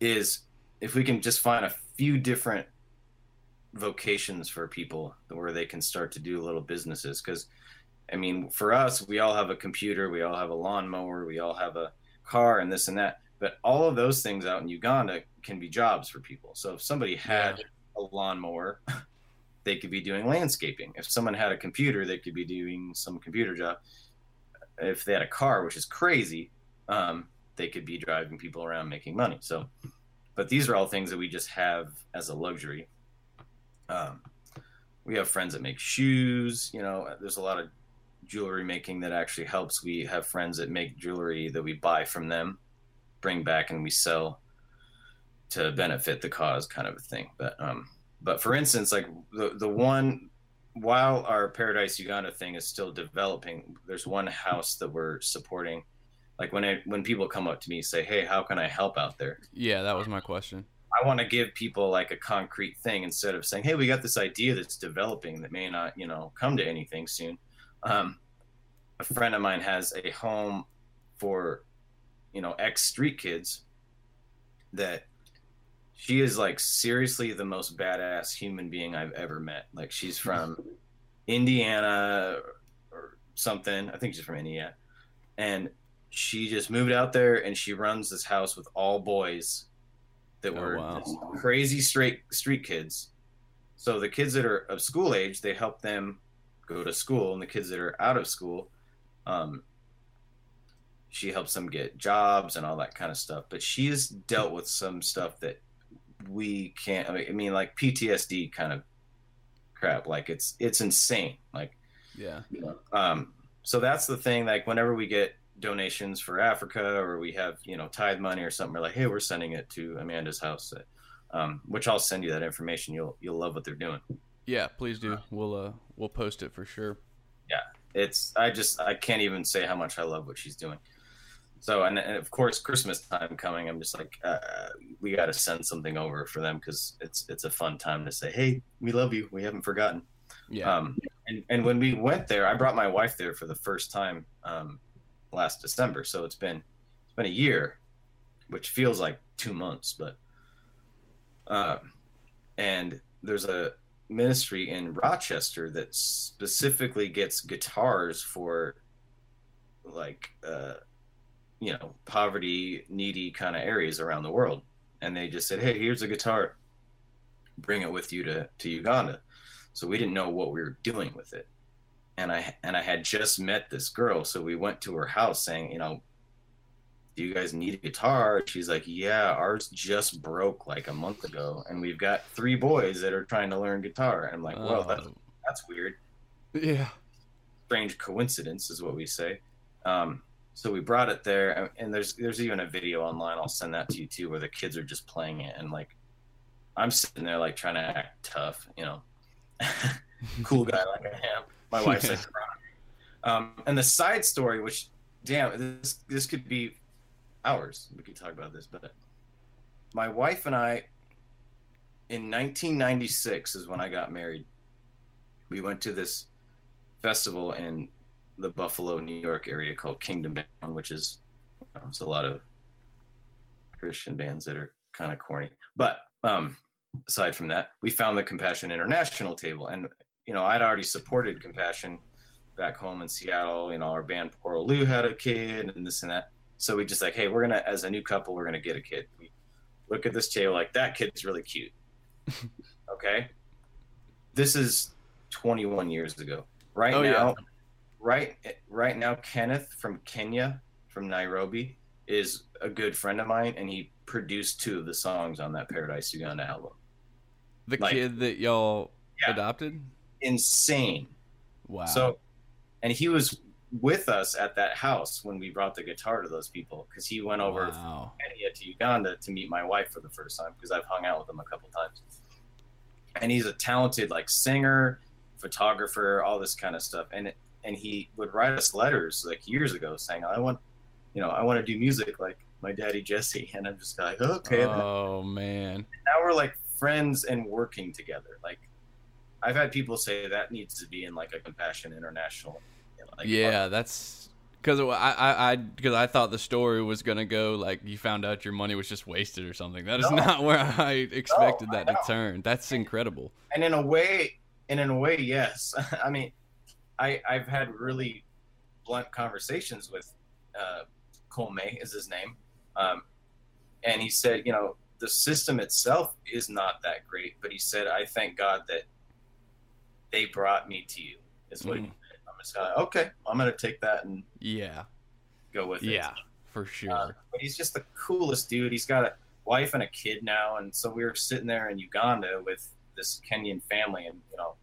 is if we can just find a few different vocations for people where they can start to do little businesses. Because i mean for us we all have a computer we all have a lawnmower we all have a car and this and that but all of those things out in uganda can be jobs for people. So if somebody had a lawnmower they could be doing landscaping. If someone had a computer they could be doing some computer job. If they had a car which is crazy um, they could be driving people around making money. So but these are all things that we just have as a luxury um, we have friends that make shoes you know there's a lot of jewelry making that actually helps. We have friends that make jewelry that we buy from them bring back and we sell to benefit the cause kind of a thing. But um but for instance like the the one while our paradise uganda thing is still developing there's one house that we're supporting. Like when I, when people come up to me say hey how can i help out there? Yeah, that was my question. I want to give people like a concrete thing instead of saying, "Hey, we got this idea that's developing that may not, you know, come to anything soon." Um, a friend of mine has a home for, you know, ex street kids. That she is like seriously the most badass human being I've ever met. Like she's from Indiana or something. I think she's from Indiana, and she just moved out there and she runs this house with all boys that Oh, were wow. crazy straight street kids. So the kids that are of school age, they help them go to school, and the kids that are out of school, um, she helps them get jobs and all that kind of stuff. But she has dealt with some stuff that we can't. I mean, I mean like PTSD kind of crap. Like it's it's insane. Like Yeah. um, so that's the thing. Like whenever we get donations for Africa or we have you know tithe money or something, we're like, hey, we're sending it to Amanda's house. um, which I'll send you that information. You'll you'll love what they're doing. Yeah, please do. We'll uh we'll post it for sure. Yeah, it's I just I can't even say how much I love what she's doing. So and, and of course Christmas time coming, I'm just like uh, we got to send something over for them because it's it's a fun time to say, hey, we love you. We haven't forgotten. Yeah. Um, and, and when we went there, I brought my wife there for the first time um, last December. So it's been it's been a year, which feels like two months, but um, and there's a ministry in Rochester that specifically gets guitars for like uh, you know poverty needy kind of areas around the world. And they just said hey here's a guitar. Bring it with you to, to uganda. So we didn't know what we were doing with it and i and i had just met this girl. So we went to her house saying you know do you guys need a guitar? She's like yeah ours just broke like a month ago and we've got three boys that are trying to learn guitar. And i'm like well that's, Oh, that's weird. Yeah. strange coincidence is what we say. Um, so we brought it there and- and there's there's even a video online i'll send that to you too where the kids are just playing it and like i'm sitting there like trying to act tough you know cool guy like i am. My wife's like crying. Um, and the side story which damn this this could be hours we could talk about this but my wife and i in 1996 is when i got married. We went to this festival in the Buffalo, New York area called Kingdom Bound, which is there's a lot of Christian bands that are kind of corny. But um, aside from that, we found the Compassion International table, and you know I'd already supported Compassion back home in Seattle. You know our band Poor Lu had a kid, and this and that. So we just like, hey, we're gonna as a new couple, we're gonna get a kid. We look at this table like that kid's really cute. okay, this is 21 years ago. Right Oh, yeah. now, right right now kenneth from kenya from nairobi is a good friend of mine and he produced two of the songs on that paradise uganda album The Like- kid that y'all Yeah. adopted? Insane Wow. so and he was with us at that house when we brought the guitar to those people because he went over from Wow. kenya to uganda to meet my wife for the first time because i've hung out with him a couple times and he's a talented like singer photographer all this kind of stuff and and he would write us letters like years ago saying i want you know i want to do music like my daddy jesse and i'm just like okay Oh man. now we're like friends and working together like i've had people say that needs to be in like a compassion international you know, like, yeah, that's because I I I because I thought the story was gonna go like you found out your money was just wasted or something. That is No. not where I expected I that to turn. That's incredible. and in a way and in a way yes i mean i i've had really blunt conversations with uh cole may is his name um and he said you know the system itself is not that great but he said i thank god that they brought me to you is what Mm. i'm just of okay i'm gonna take that and Yeah. go with it Yeah. For sure. uh, but he's just the coolest dude. He's got a wife and a kid now, and so we were sitting there in Uganda with this Kenyan family, and you know,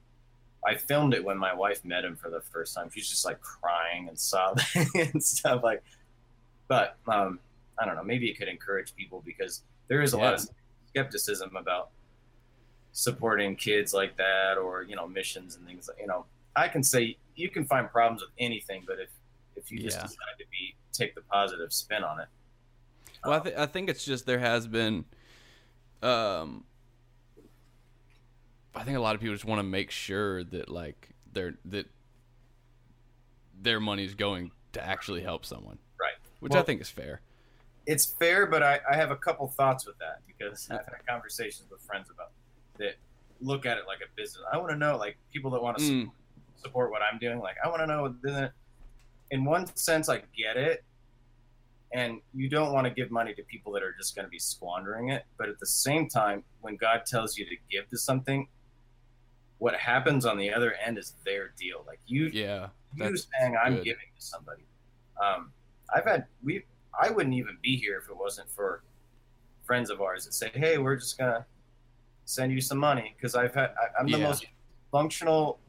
I filmed it when my wife met him for the first time. She's just like crying and sobbing and stuff like. But um, I don't know. Maybe it could encourage people because there is a lot of skepticism about supporting kids like that, or you know, missions and things. like You know, I can say you can find problems with anything, but if if you just Yeah. decide to be take the positive spin on it, Well, I, th- I think it's just there has been, um, I think a lot of people just want to make sure that like their that their money's going to actually help someone, Right. Which I think is fair. it's fair, but I, I have a couple thoughts with that because I've had conversations with friends about that look at it like a business. I want to know, like people that want to Mm, support what I'm doing. Like I want to know. In one sense, I get it, and you don't want to give money to people that are just going to be squandering it. But at the same time, when God tells you to give to something, what happens on the other end is their deal. Like you, yeah, you saying I'm good. giving to somebody. Um, I've had we I wouldn't even be here if it wasn't for friends of ours that say, "Hey, we're just gonna send you some money," because I've had I, I'm the Yeah. most functional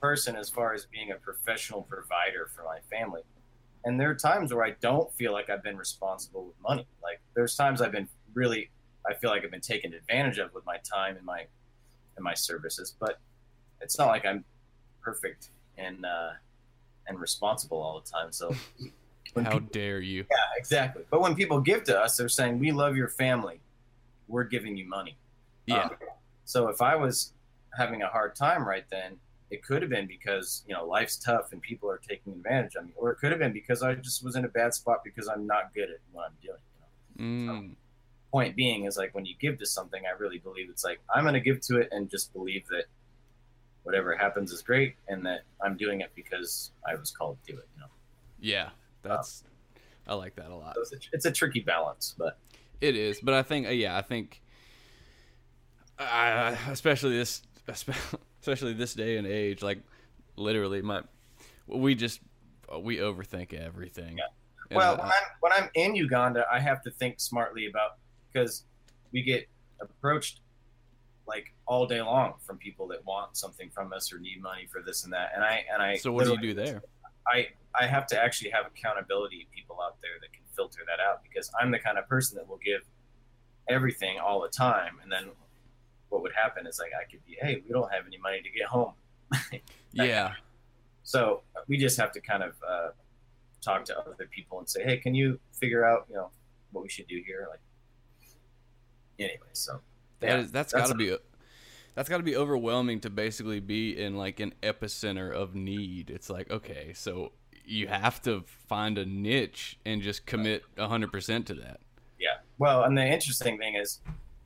person as far as being a professional provider for my family. And there are times where I don't feel like I've been responsible with money. Like there's times I've been really I feel like I've been taken advantage of with my time and my and my services. But it's not like I'm perfect and uh, and responsible all the time. So How people, dare you? yeah, exactly. But when people give to us, they're saying we love your family. We're giving you money. Yeah. Um, so if I was having a hard time right then, it could have been because you know life's tough and people are taking advantage of me, or it could have been because I just was in a bad spot because I'm not good at what I'm doing. You know? Mm, Point being is like when you give to something, I really believe it's like I'm going to give to it and just believe that whatever happens is great and that I'm doing it because I was called to do it. You know, yeah. That's. I like that a lot. so it's a, it's a tricky balance, but It is, but I think uh, yeah, I think, uh, especially this, especially this day and age, like literally, my we just we overthink everything. Yeah. Well, when I'm when I'm in Uganda, I have to think smartly about because we get approached like all day long from people that want something from us or need money for this and that, and I and I so what do you do there? I I have to actually have accountability people out there that can filter that out because I'm the kind of person that will give everything all the time, and then what would happen is like I could be, hey, we don't have any money to get home, Yeah, so we just have to kind of uh, talk to other people and say, hey, can you figure out you know what we should do here, like anyway. So that Yeah, is that's that's got to be that's got to be overwhelming to basically be in like an epicenter of need. It's like okay, so you have to find a niche and just commit hundred percent to that. yeah. Well, and the interesting thing is.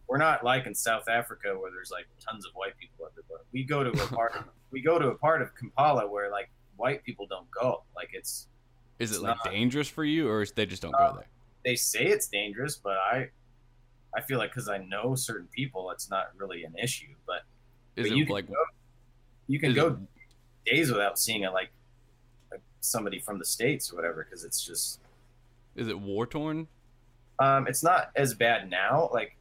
We're not like in South Africa where there's like tons of white people everywhere. We go to a part of, we go to a part of Kampala where like white people don't go. Like it's Is it It's like not. dangerous for you, or is they just don't Uh, go there? they say it's dangerous, but I I feel like because I know certain people, it's not really an issue. But, Is but you it can like go, you can go it- days without seeing a like, like somebody from the states or whatever because it's just is it war torn? um, it's not as bad now. Like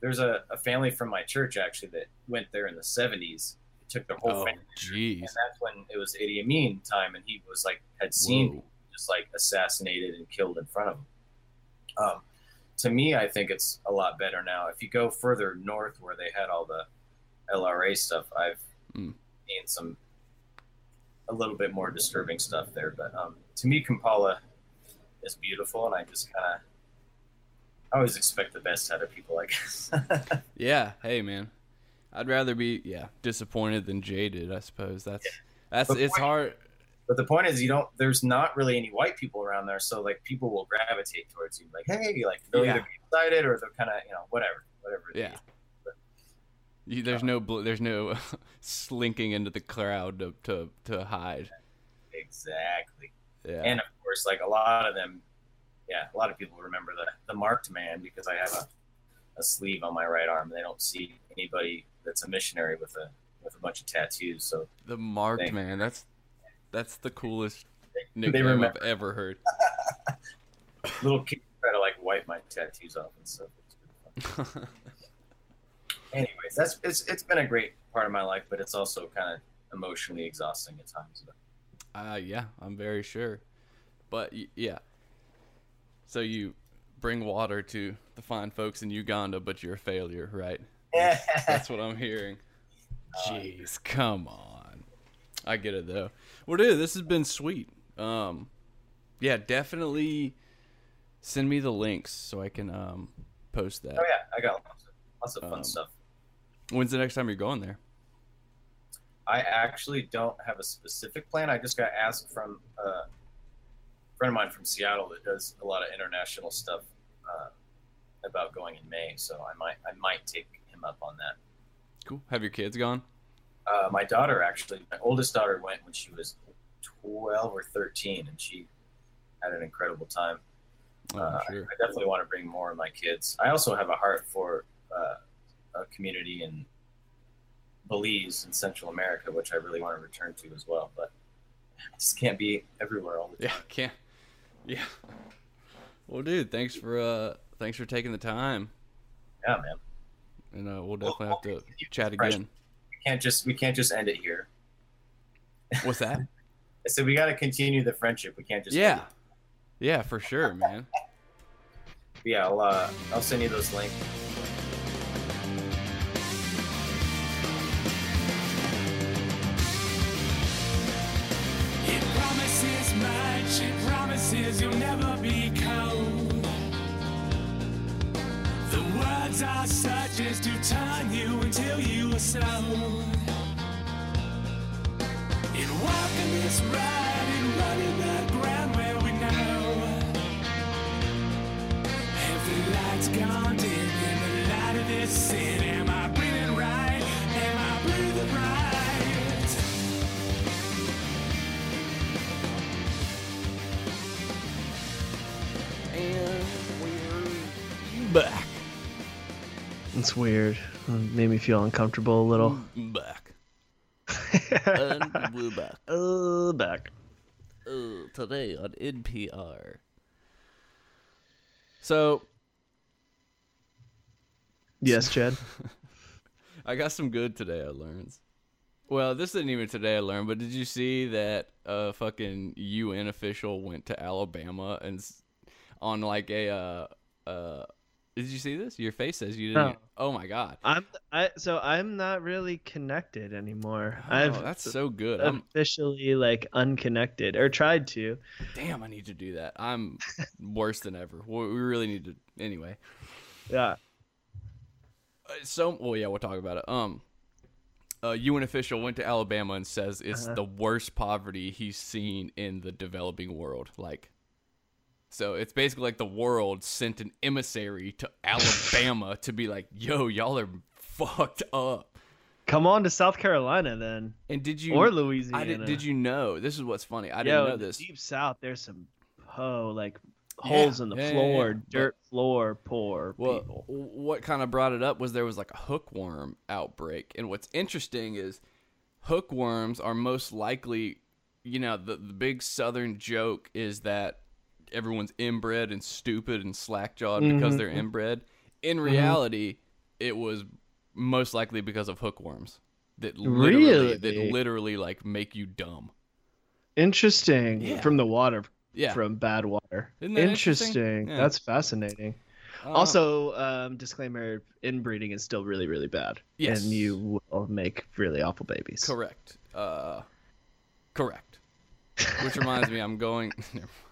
there's a, a family from my church actually that went there in the 70s. It took their whole Oh, family, jeez. and that's when it was Idi Amin time, and he was like had seen Whoa. just like assassinated and killed in front of him. Um, to me, I think it's a lot better now. If you go further north, where they had all the LRA stuff, I've Mm. seen some a little bit more disturbing stuff there. But um, to me, Kampala is beautiful, and I just kind of I always expect the best out of people. I guess. Yeah. Hey, man. I'd rather be yeah disappointed than jaded. I suppose that's that's But it's point- hard. But the point is, you don't. There's not really any white people around there, so like people will gravitate towards you. Like, hey, like they'll Yeah. either be excited or they'll kind of, you know, whatever, whatever. Yeah. is. You, there's uh, no bl- there's no slinking into the crowd to to, to hide. Exactly. Yeah. And of course, like a lot of them, yeah, a lot of people remember the the marked man because I have a, a sleeve on my right arm. They don't see anybody that's a missionary with a with a bunch of tattoos. So the marked Thank- man. That's that's the coolest they nickname I've ever heard. little kids try to like wipe my tattoos off and stuff. Anyways, that's it's it's been a great part of my life, but it's also kind of emotionally exhausting at times. But Uh, yeah, I'm very sure. But yeah. So you bring water to the fine folks in Uganda, but you're a failure, right? That's what I'm hearing. Jeez, come on. I get it though. Well, dude, this has been sweet. Um, yeah, definitely send me the links so I can um post that. oh yeah, I got lots of, lots of fun Um, stuff. When's the next time you're going there? I actually don't have a specific plan. I just got asked from uh, friend of mine from Seattle that does a lot of international stuff uh, about going in May, so I might I might take him up on that. Cool. Have your kids gone? Uh, my daughter actually, my oldest daughter went when she was twelve or thirteen, and she had an incredible time. Oh, Uh, sure. I definitely want to bring more of my kids. I also have a heart for uh, a community in Belize in Central America, which I really want to return to as well. But I just can't be everywhere all the time. Yeah, can't. Yeah. Well, dude, thanks for uh, thanks for taking the time, Yeah, man. and uh, we'll definitely have to chat again. We can't just we can't just end it here. What's that? I said we got to continue the friendship. We can't just yeah, yeah, for sure, man. Yeah. I'll uh, I'll send you those links. She promises you'll never be cold. The words are such as to turn you until you are sold. In walking this ride and running the ground where we know. Every light's gone dim in the light of this sin. Back. It's weird. It made me feel uncomfortable a little. Back. and we're back. Uh, back. Uh, today on NPR. So Yes, Chad. I got some good today. I learned. Well, this isn't even today. I learned, but did you see that a fucking UN official went to Alabama and on like a uh uh. Did you see this? Your face says you didn't. No. Oh my god. I'm I so I'm not really connected anymore. Oh, I've that's so good. I'm officially like unconnected or tried to. damn. I need to do that. I'm worse than ever. We we really need to. Anyway, Yeah. Uh, so well yeah we'll talk about it um a UN official went to Alabama and says it's Uh-huh. the worst poverty he's seen in the developing world like so it's basically like the world sent an emissary to Alabama to be like yo y'all are fucked up. Come on to South Carolina then, and did you or Louisiana. I did, did you know? This is what's funny. I didn't know in the this. Deep South, there's some oh like Yeah, holes in the yeah, yeah, floor, yeah, but- dirt floor, poor Well, people. what kind of brought it up was there was like a hookworm outbreak, and what's interesting is hookworms are most likely, you know, the the big Southern joke is that everyone's inbred and stupid and slack-jawed because they're inbred. In reality, it was most likely because of hookworms that literally that literally like make you dumb. Interesting. Yeah. From the water, Yeah. from bad water. That interesting? interesting. Yeah. That's fascinating. Uh, also, um, disclaimer: inbreeding is still really, really bad, Yes. and you will make really awful babies. Correct. Uh, correct. Which reminds me, I'm going.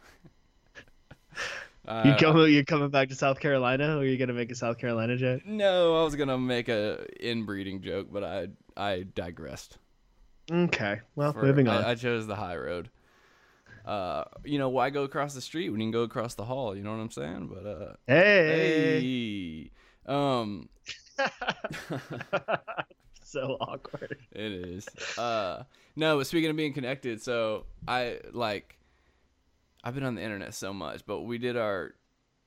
uh, You come, you coming back to South Carolina, or are you gonna make a South Carolina joke? No, I was gonna make a inbreeding joke, but I I digressed. Okay, well, For- moving on. I, I chose the high road. Uh, you know why go across the street when you can go across the hall? You know what I'm saying? But uh, hey, hey, um, so awkward. It is. Uh no, but speaking of being connected, so I like I've been on the internet so much, but we did our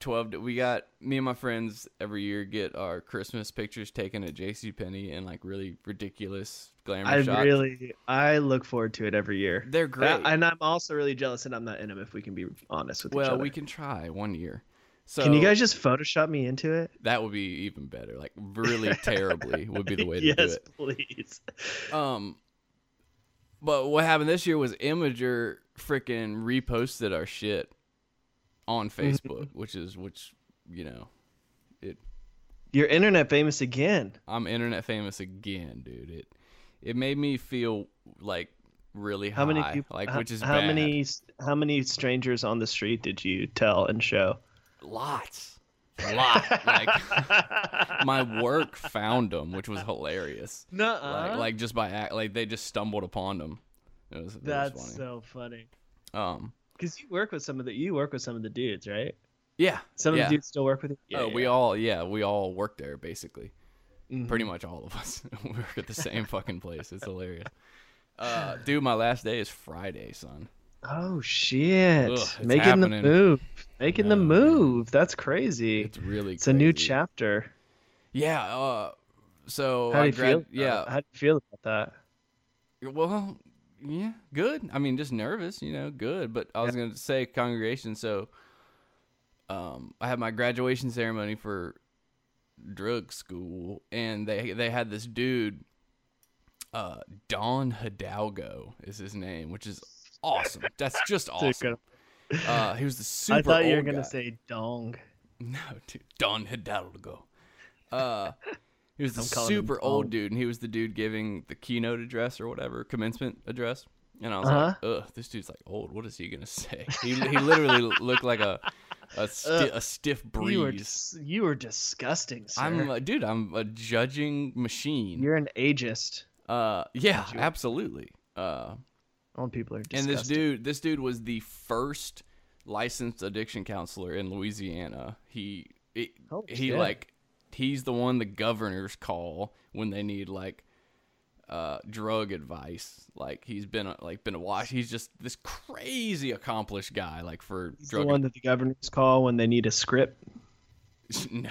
12 we got me and my friends every year get our Christmas pictures taken at JC Penney in like really ridiculous glamour I shots. really, I look forward to it every year. They're great. And I'm also really jealous that I'm not in them. If we can be honest with each well, we can try one year. So Can you guys just Photoshop me into it? that would be even better. Like really terribly would be the way to yes, do it. please. Um, but what happened this year was Imgur freaking reposted our shit on Mm-hmm. Facebook, which is which you know, it. You're internet famous again. I'm internet famous again, dude. It it made me feel like really How many high, people? like how, which is how bad. many? How many strangers on the street did you tell and show? lots, a lot. like my work found them, which was hilarious. Nuh-uh. Like like just by act, like they just stumbled upon them. It was, it was That's funny. so funny. um. Because you work with some of the you work with some of the dudes, right? Yeah. Some yeah. of the dudes still work with you. oh, we all yeah, we all work there basically. Mhm. Pretty much all of us. we work at the same fucking place. It's hilarious. Uh, dude, my last day is Friday, son. Oh shit! Ugh, Making happening. the move, making the No, man. move. That's crazy. It's really It's a new chapter. Yeah. Uh, so How do you grad- feel? Yeah. How do you feel about that? Well, yeah, good. I mean, just nervous, you know, good. But I was gonna say congregation. So, um, I had my graduation ceremony for drug school, and they they had this dude, uh, Don Hidalgo is his name, which is awesome. That's just awesome. Uh, he was the super I thought you were gonna guy. say dong. No, dude. Don Hidalgo. Uh, he was the I'm calling him super old dude, and he was the dude giving the keynote address or whatever, commencement address. And I was Uh-huh. like, ugh, this dude's like old. What is he gonna say? He he literally looked like a a, sti- Uh, a stiff You were, breeze. dis- you were disgusting, sir. I'm a, dude. I'm a judging machine. You're an ageist. Uh, yeah, absolutely. Uh, All people are Disgusting. and this dude, this dude was the first licensed addiction counselor in Louisiana. He it, he shit. like he's the one the governors call when they need like uh drug advice. Like he's been a, like been a watch. He's just this crazy accomplished guy. Like for He's the drug one that the governors call when they need a script. no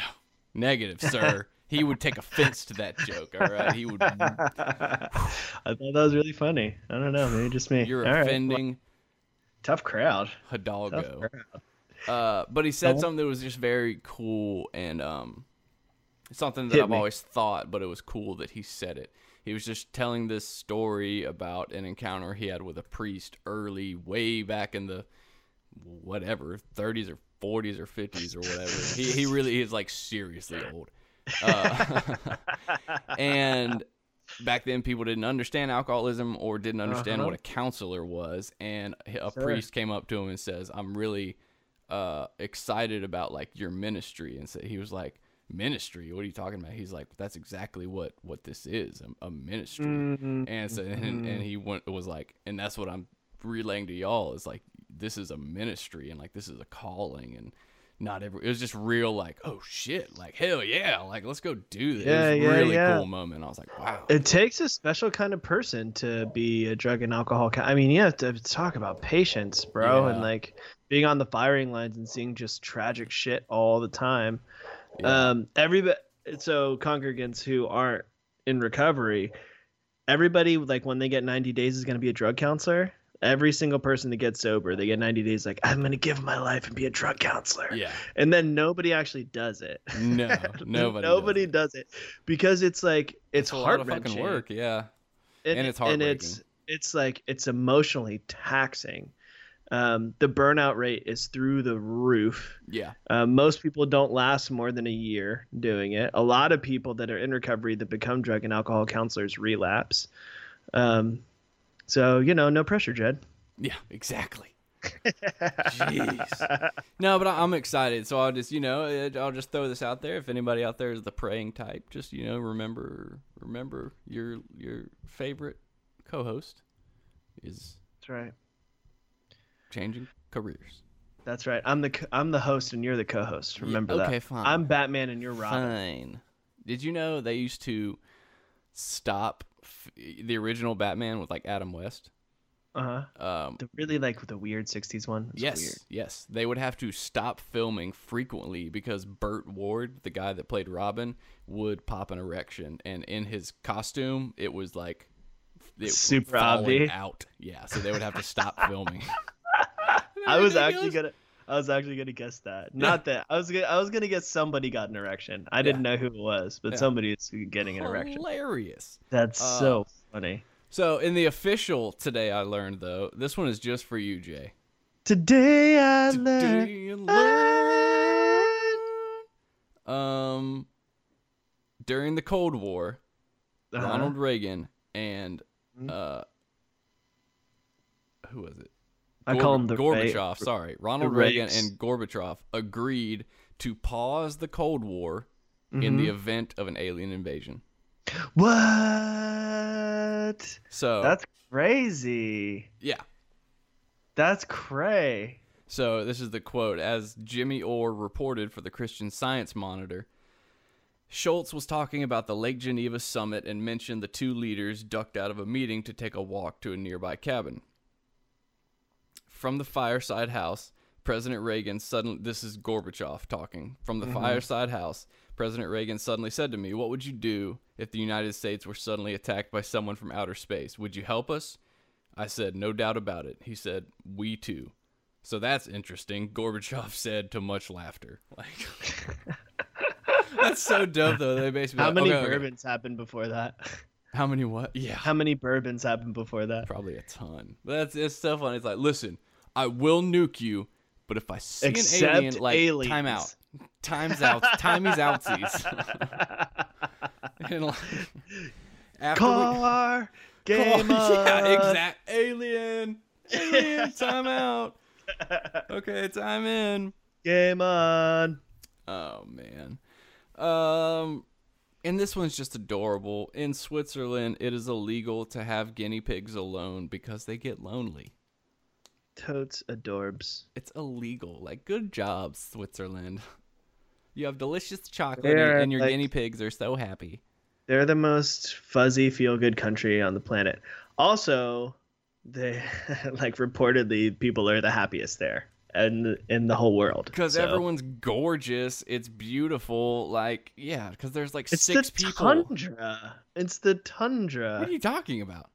negative, sir. he would take offense to that joke. All right, he would. I thought that was really funny. I don't know, maybe just me. You're All right, offending tough crowd. Hidalgo. Tough crowd. Uh, but he said something that was just very cool and um, something that Hit I've me. always thought, but it was cool that he said it. He was just telling this story about an encounter he had with a priest early, way back in the whatever 30s or 40s or 50s or whatever. he he really is like seriously old. Uh, and back then people didn't understand alcoholism or didn't understand Uh-huh. what a counselor was and a Sure. priest came up to him and says i'm really uh excited about like your ministry and so he was like ministry what are you talking about he's like that's exactly what what this is a, a ministry Mm-hmm. and so and, and he went was like and that's what i'm relaying to y'all is like this is a ministry and like this is a calling and not every it was just real like oh shit like hell yeah like let's go do this Yeah, it was yeah, really yeah. cool moment i was like wow It takes a special kind of person to be a drug and alcohol. ca- I mean, you have to talk about patience, bro, and like being on the firing lines and seeing just tragic shit all the time. Yeah. Um, everybody, so congregants who aren't in recovery, everybody like when they get 90 days is going to be a drug counselor. Every single person that gets sober, they get 90 days. Like I'm going to give my life and be a drug counselor. yeah And then nobody actually does it. no nobody does nobody it. does it because it's like it's, it's heart fucking work yeah and, And it's and it's it's like it's emotionally taxing um, the burnout rate is through the roof. Yeah. Uh, most people don't last more than a year doing it. A lot of people that are in recovery that become drug and alcohol counselors relapse. Um, so you know no pressure jed. Yeah exactly. Jeez. No, but I'm excited. So I'll just, you know, I'll just throw this out there. If anybody out there is the praying type, just you know, remember, remember your your favorite co-host is that's right changing careers. that's right i'm the i'm the host and you're the co-host remember okay, that fine. i'm batman and you're robin Fine. Did you know they used to stop f- the original Batman with like Adam West? uh-huh Um, the really like the weird 60s one It's yes, weird. yes. They would have to stop filming frequently because Burt Ward, the guy that played Robin, would pop an erection, and in his costume, it was like it Super falling obvi. out. Yeah, so they would have to stop filming. I was actually gonna. I was actually gonna guess that. Not that. I was. Gonna, I was gonna guess somebody got an erection. I didn't know who it was, but Yeah. somebody is getting an erection. Hilarious. That's Uh, so funny. So in the official today, I learned though this one is just for you, Jay. Today I Today learned. I. Um, during the Cold War, Uh-huh. Ronald Reagan and Mhm. uh, who was it? I call him the Gorbachev. Sorry, Ronald Reagan and Gorbachev agreed to pause the Cold War in the Mhm. event of an alien invasion. What? So That's crazy. yeah. That's cray. So this is the quote as Jimmy Orr reported for the Christian Science Monitor. Shultz was talking about the Lake Geneva summit and mentioned the two leaders ducked out of a meeting to take a walk to a nearby cabin. From the fireside house, President Reagan suddenly this is Gorbachev talking. From the mm-hmm. fireside house, President Reagan suddenly said to me, "What would you do if the United States were suddenly attacked by someone from outer space? Would you help us?" I said, "No doubt about it." He said, "We too." So that's interesting. Gorbachev said to much laughter. Like That's so dope though. They basically How like, many okay, okay. bourbons happened before that? How many what? Yeah. How many bourbons happened before that? Probably a ton. But that's it's so funny. It's like, listen, I will nuke you, but if I see Except an alien, like aliens. time out. Time's out. Timey's outsies. and like, after we, Car Game yeah, exact. Alien. Alien. Time out. Okay, time in. Game on. Oh man. Um and this one's just adorable. In Switzerland, it is illegal to have guinea pigs alone because they get lonely. Totes adorbs. It's illegal. Like good job, Switzerland. You have delicious chocolate They're, and your like- guinea pigs are so happy. They're the most fuzzy, feel good country on the planet. Also, they like reportedly people are the happiest there and in the whole world. Because So, everyone's gorgeous. It's beautiful. Like, yeah, because there's like it's six the people. tundra. It's the tundra. What are you talking about?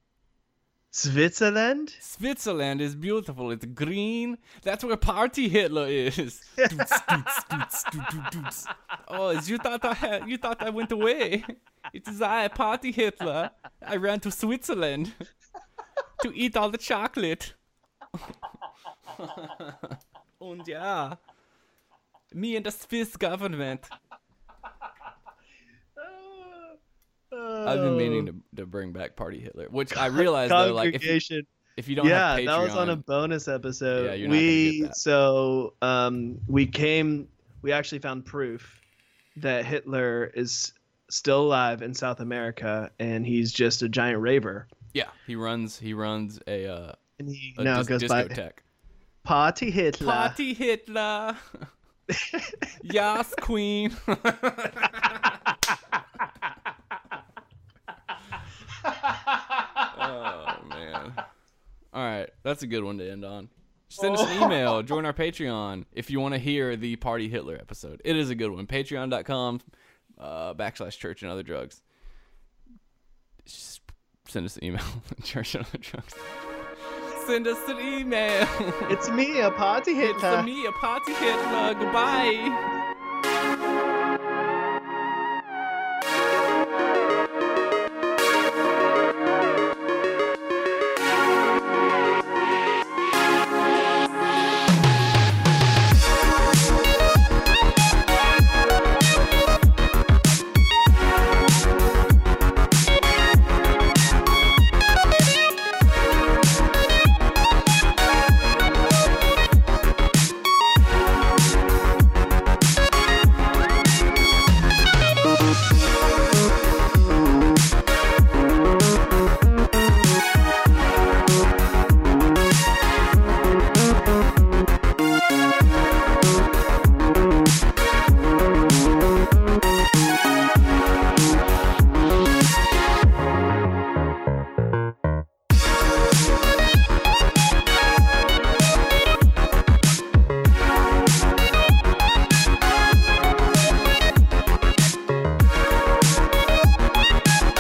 Switzerland? Switzerland is beautiful. It's green. That's where Party Hitler is. Doots, doots, doots, doo, doo, doots. oh, you thought I you thought I went away? It is I, Party Hitler. I ran to Switzerland to eat all the chocolate. and ja, me and the Swiss government. I've been meaning to, to bring back Party Hitler, which I realize though, like if, Congregation. if you don't yeah, have Patreon, that was on a bonus episode. Yeah, you're not we get that. so um we came we actually found proof that Hitler is still alive in South America and he's just a giant raver. yeah, he runs he runs a uh, And he a now dis- goes by discotheque. Party Hitler. Party Hitler. yes, Queen. oh man. All right, that's a good one to end on. Send us an email, join our Patreon if you want to hear the Party Hitler episode. It is a good one. Patreon.com uh, backslash church and other drugs. Just send us an email. church and other drugs. Send us an email. It's me, a Party Hitler. It's me, a Party Hitler. Goodbye.